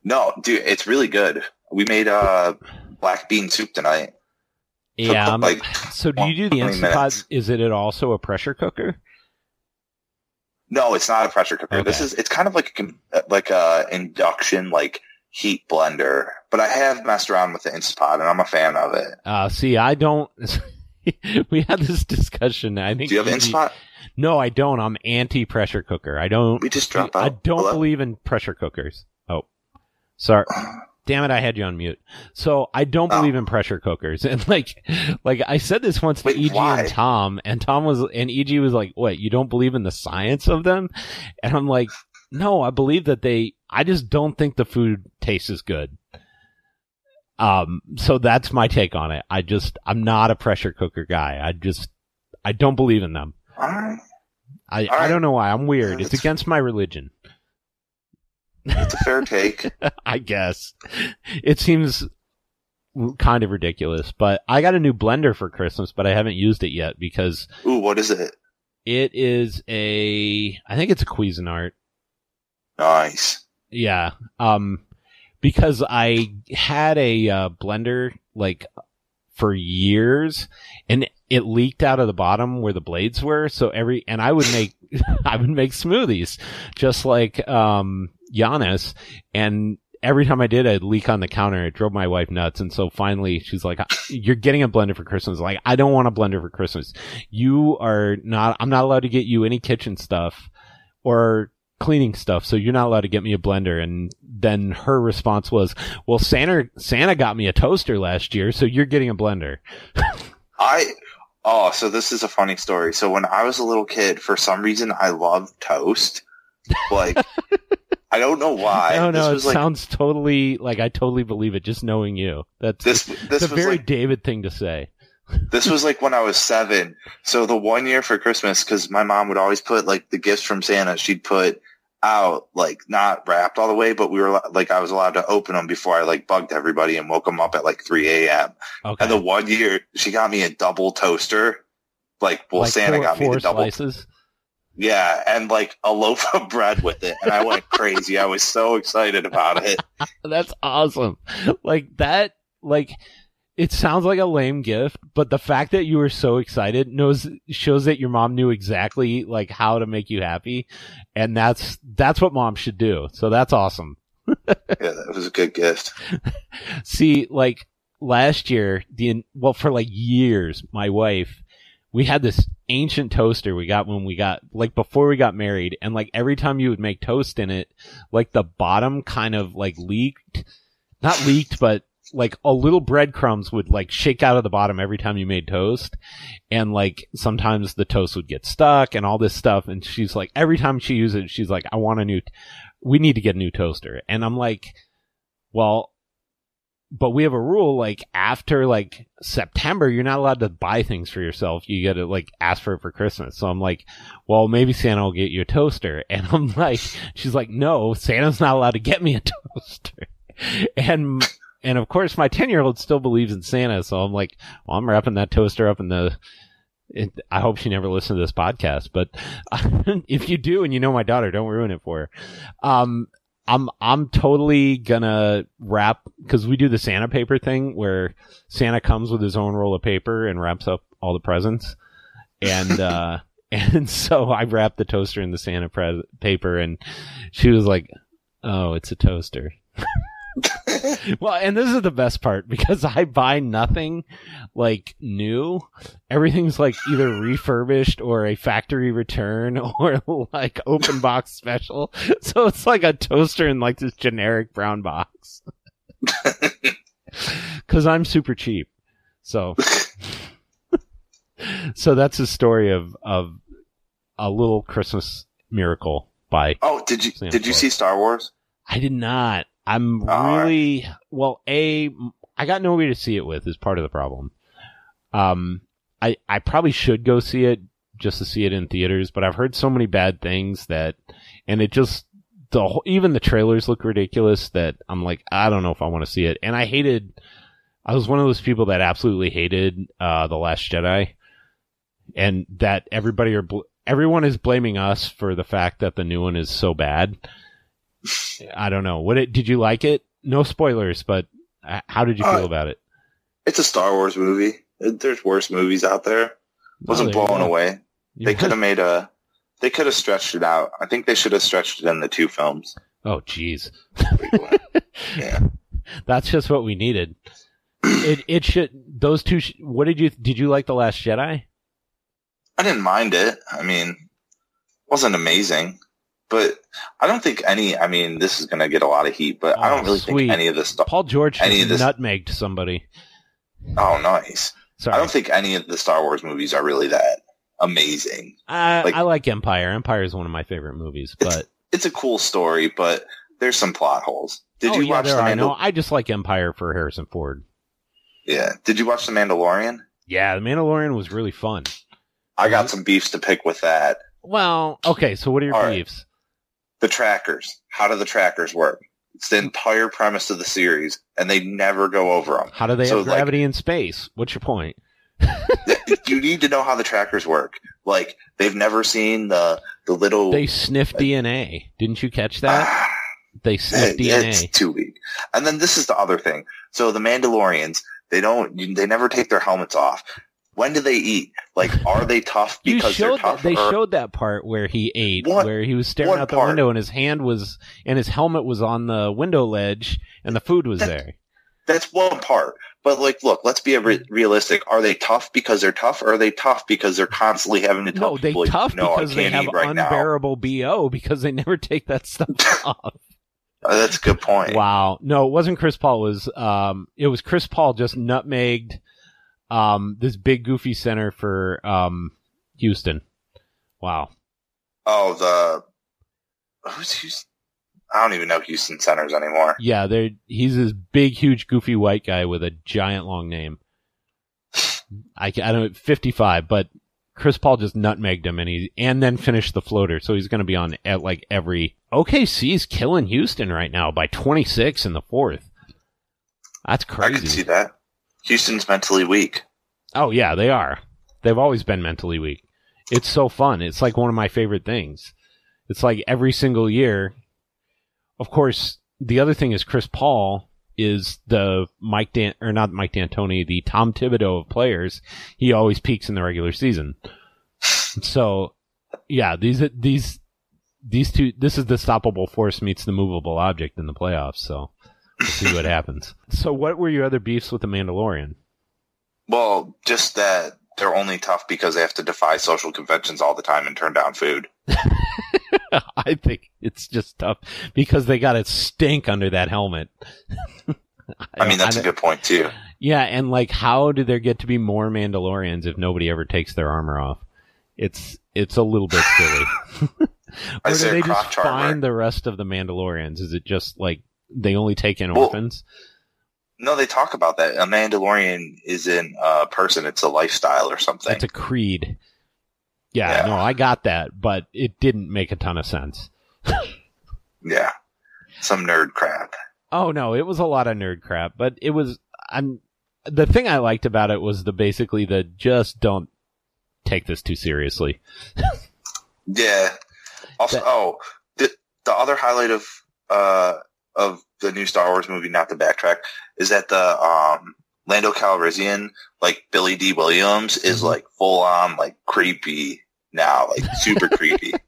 No, dude, it's really good. We made uh black bean soup tonight. Yeah. I'm- like, so do you do the 20 Instapot? minutes. Is it also a pressure cooker? No, it's not a pressure cooker. This is it's kind of like a, like a induction like heat blender. But I have messed around with the Instapot and I'm a fan of it. Uh, see, I don't. we had this discussion. I think. Do you have you- Instapot? No, I don't. I'm anti pressure cooker. I don't. We just drop I don't Hello? believe in pressure cookers. Oh, sorry. Damn it! I had you on mute. So I don't Oh. believe in pressure cookers. And like, like I said this once to Wait, EG why? and Tom, and Tom was, and EG was like, "What? You don't believe in the science of them?" And I'm like, "No, I believe that they. I just don't think the food tastes as good." Um, so that's my take on it. I just, I'm not a pressure cooker guy. I just, I don't believe in them. All right. I, All I don't know why. I'm weird. Yeah, It's against my religion. It's a fair take. I guess. It seems kind of ridiculous, but I got a new blender for Christmas, but I haven't used it yet because Ooh, what is it? it is a, I think it's a Cuisinart. Nice. Yeah. Um, because I had a uh, blender like for years and it leaked out of the bottom where the blades were. So every, and I would make, I would make smoothies just like, um, Giannis. And every time I did, I'd leak on the counter. It drove my wife nuts. And so finally she's like, you're getting a blender for Christmas. Like, I don't want a blender for Christmas. You are not, I'm not allowed to get you any kitchen stuff or cleaning stuff. So you're not allowed to get me a blender. And then her response was, well, Santa, Santa got me a toaster last year. So you're getting a blender. I oh, so this is a funny story. So when I was a little kid, for some reason I loved toast. Like I don't know why. I don't know. This It like sounds totally like I totally believe it just knowing you. That's this this a very like David thing to say. this was like when I was seven. So the one year for Christmas, because my mom would always put like the gifts from Santa, she'd put out like not wrapped all the way, but we were like I was allowed to open them before I like bugged everybody and woke them up at like 3 a.m. Okay. And the one year she got me a double toaster. Like, well, Like Santa four, got me the double slices. Yeah, and like a loaf of bread with it. And I went crazy. I was so excited about it. That's awesome. Like that, like it sounds like a lame gift, but the fact that you were so excited knows shows that your mom knew exactly like how to make you happy, and that's that's what mom should do. So that's awesome. Yeah, that was a good gift. See, like last year, the well for like years, my wife, we had this ancient toaster we got when we got like before we got married, and like every time you would make toast in it, like the bottom kind of like leaked, not leaked, but like a little breadcrumbs would like shake out of the bottom every time you made toast. And like sometimes the toast would get stuck and all this stuff. And she's like, every time she uses it, she's like, I want a new, we need to get a new toaster. And I'm like, well, but we have a rule like after like September, you're not allowed to buy things for yourself. You got to like ask for it for Christmas. So I'm like, well, maybe Santa will get you a toaster. And I'm like, she's like, no, Santa's not allowed to get me a toaster. And, and of course my 10 year old still believes in Santa. So I'm like, well, I'm wrapping that toaster up in the, it, I hope she never listens to this podcast, but if you do and you know my daughter, don't ruin it for her. Um, I'm I'm totally gonna wrap because we do the Santa paper thing where Santa comes with his own roll of paper and wraps up all the presents, and uh, and so I wrapped the toaster in the Santa pre- paper, and she was like, "Oh, it's a toaster." well, and this is the best part because I buy nothing like new. Everything's like either refurbished or a factory return or like open box special. So it's like a toaster in like this generic brown box. Cause I'm super cheap. So, so that's the story of, of a little Christmas miracle by Oh, did you Santa did you Claus. see Star Wars? I did not. I'm All really well. A, I got nobody to see it with. Is part of the problem. Um, I I probably should go see it just to see it in theaters, but I've heard so many bad things that, and it just the whole, even the trailers look ridiculous. That I'm like, I don't know if I want to see it. And I hated. I was one of those people that absolutely hated uh, the Last Jedi, and that everybody are bl- everyone is blaming us for the fact that the new one is so bad. I don't know. What it, did you like it? No spoilers, but uh, how did you feel Uh, about it? It's a Star Wars movie. There's worse movies out there. Wasn't blown away. They could have made a. They could have stretched it out. I think they should have stretched it in the two films. Oh, jeez. yeah. That's just what we needed. It it should those two. Sh- what did you did you like the Last Jedi? I didn't mind it. I mean, it wasn't amazing, but I don't think any. I mean, this is going to get a lot of heat, but I Oh, don't really sweet. think any of this stuff. Paul George Any of this- nutmegged somebody. Oh, nice. Sorry, I don't think any of the Star Wars movies are really that amazing. I, like- I like Empire. Empire is one of my favorite movies, but It's a cool story, but there's some plot holes. Did oh, you yeah, watch there the are. No, I just like Empire for Harrison Ford. Yeah. Did you watch the Mandalorian? Yeah, the Mandalorian was really fun. I got uh-huh. some beefs to pick with that. Well, okay. So what are your All right. The trackers. How do the trackers work? It's the hmm. entire premise of the series, and they never go over them. How do they So, have like- gravity in space? What's your point? you need to know how the trackers work. Like they've never seen the the little. They sniff uh, DNA. Didn't you catch that? Ah, They sniff it- it's DNA. too weak. And then this is the other thing. So the Mandalorians, they don't. They never take their helmets off. When do they eat? Like, are they tough because they're tough? that, they or- showed that part where he ate, What- where he was staring out the part? window and his hand was and his helmet was on the window ledge and the food was That- there. That's one part. But like, look, let's be re- realistic. Are they tough because they're tough, or are they tough because they're constantly having to tell No, they people, like, tough no, because they have right now? unbearable bo because they never take that stuff off. Uh, that's a good point. Wow. No, it wasn't Chris Paul. It was um it was Chris Paul just nutmegged um this big goofy center for um Houston. Wow. Oh, the who's Houston? I don't even know Houston centers anymore. Yeah, they're he's this big, huge, goofy white guy with a giant long name. I, I don't fifty five, but Chris Paul just nutmegged him and he and then finished the floater, so he's going to be on at like every OKC's killing Houston right now by twenty six in the fourth. That's crazy. I could see that. Houston's mentally weak. Oh yeah, they are. They've always been mentally weak. It's so fun. It's like one of my favorite things. It's like every single year. Of course, the other thing is Chris Paul is the Mike Dan or not Mike D'Antoni, the Tom Thibodeau of players. He always peaks in the regular season. So, yeah, these these these two. This is the stoppable force meets the movable object in the playoffs. So see what happens. So, what were your other beefs with the Mandalorian? Well, just that they're only tough because they have to defy social conventions all the time and turn down food. I think it's just tough because they got to stink under that helmet. I mean, that's a good point too. Yeah, and like, how do there get to be more Mandalorians if nobody ever takes their armor off? It's it's a little bit silly. Or do they just armor. find the rest of the Mandalorians? Is it just like they only take in Well, orphans? No, they talk about that. A Mandalorian isn't a person; it's a lifestyle or something. It's a creed. Yeah, Yeah. no, I got that, but it didn't make a ton of sense. yeah, some nerd crap. Oh no, it was a lot of nerd crap, but it was. I'm the thing I liked about it was the basically the just don't take this too seriously. Yeah. Also, That- oh, the the other highlight of uh of the new Star Wars movie, not to backtrack, is that the um Lando Calrissian, like Billy Dee Williams, is Mhm. like full on like creepy now, like super creepy.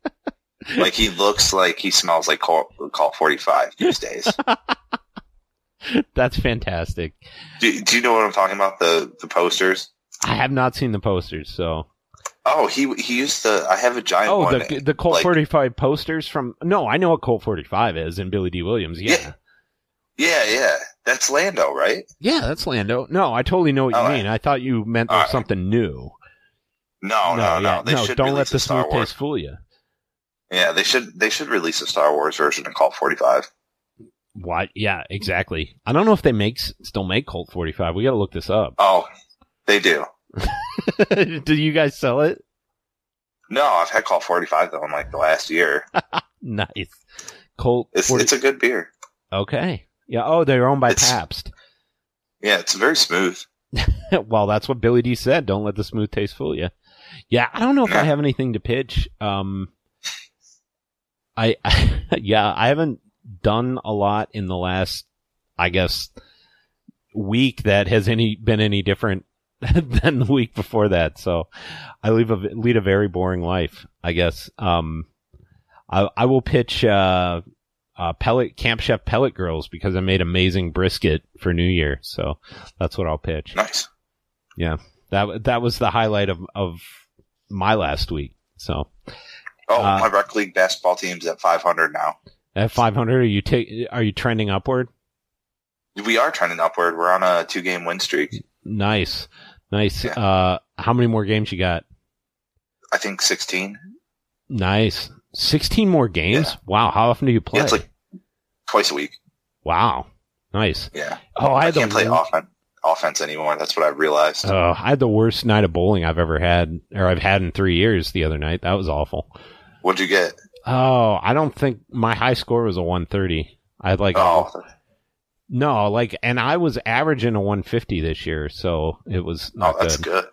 Like he looks like he smells like Colt, Colt Forty Five these days. That's fantastic. do, do you know what I'm talking about? The the posters. I have not seen the posters, so Oh, he he used the. I have a giant oh the the Colt like- forty five posters from no, I know what Colt forty five is and Billy Dee Williams. Yeah. Yeah. Yeah, yeah, that's Lando, right? yeah, that's Lando. No, I totally know what you All right. mean. I thought you meant right. something new. No, no, no. yeah, They should No, don't let the smooth Wars. taste fool you. Yeah, they should they should release a Star Wars version of Colt 45. What? Yeah, exactly. I don't know if they make still make Colt forty five. We got to look this up. Oh, they do. Do you guys sell it? No, I've had Colt 45 though in like the last year. Nice. Colt. It's 40 it's a good beer. okay. Yeah. Oh, they're owned by It's- Pabst. Yeah, it's very smooth. well, that's what Billy Dee said. Don't let the smooth taste fool you. Yeah, I don't know if I have anything to pitch. Um, I, yeah, I haven't done a lot in the last, I guess, week that has any been any different than the week before that. So I leave a lead a very boring life, I guess. Um, I I will pitch uh, uh pellet Camp Chef Pellet Grills because I made amazing brisket for New Year. So that's what I'll pitch. Nice. Yeah. That that was the highlight of of my last week. So Oh, Uh, my rec league basketball team's at 500 now. at 500, are you take are you trending upward? We are trending upward. We're on a two game win streak. Nice, nice. Yeah. Uh, how many more games you got? I think 16. Nice, 16 more games. Yeah. Wow, how often do you play? Yeah, it's like twice a week. wow, nice. Yeah. Oh, I I can't play offense offense anymore. That's what I realized. uh, I had the worst night of bowling I've ever had, or I've had in three years. The other night, that was awful. What'd you get? Oh, I don't think my high score was a 130. I had like Oh, No, like, and I was averaging a 150 this year, so it was not oh, that's good. good.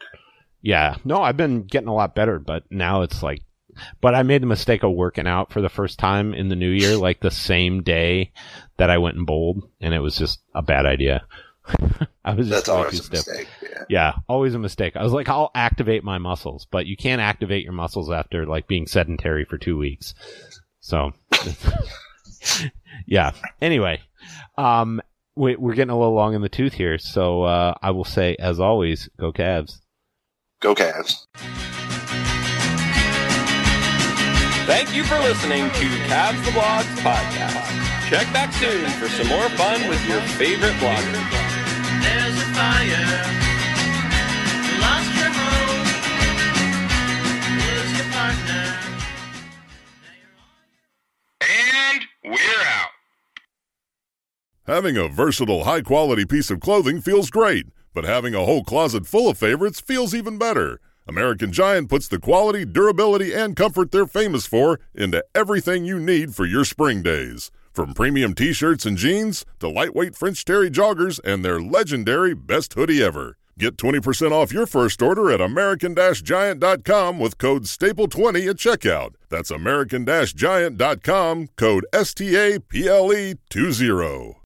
Yeah, no, I've been getting a lot better, but now it's like, but I made the mistake of working out for the first time in the new year, like the same day that I went and bowled, and it was just a bad idea. I was just That's always too a stiff. mistake. Yeah. Yeah, always a mistake. I was like, I'll activate my muscles, but you can't activate your muscles after like being sedentary for two weeks. So, yeah. Anyway, um, we, we're getting a little long in the tooth here, so uh, I will say, as always, go Cavs. Go Cavs. Thank you for listening to Cavs the Blogs podcast. Check back soon for some more fun with your favorite bloggers. There's a fire. You lost your home. Lose your partner. And we're out. Having a versatile, high quality piece of clothing feels great, but having a whole closet full of favorites feels even better. American Giant puts the quality, durability, and comfort they're famous for into everything you need for your spring days. From premium t shirts and jeans to lightweight French Terry joggers and their legendary best hoodie ever. Get 20% off your first order at American Giant.com with code STAPLE20 at checkout. That's American Giant.com, code STAPLE20.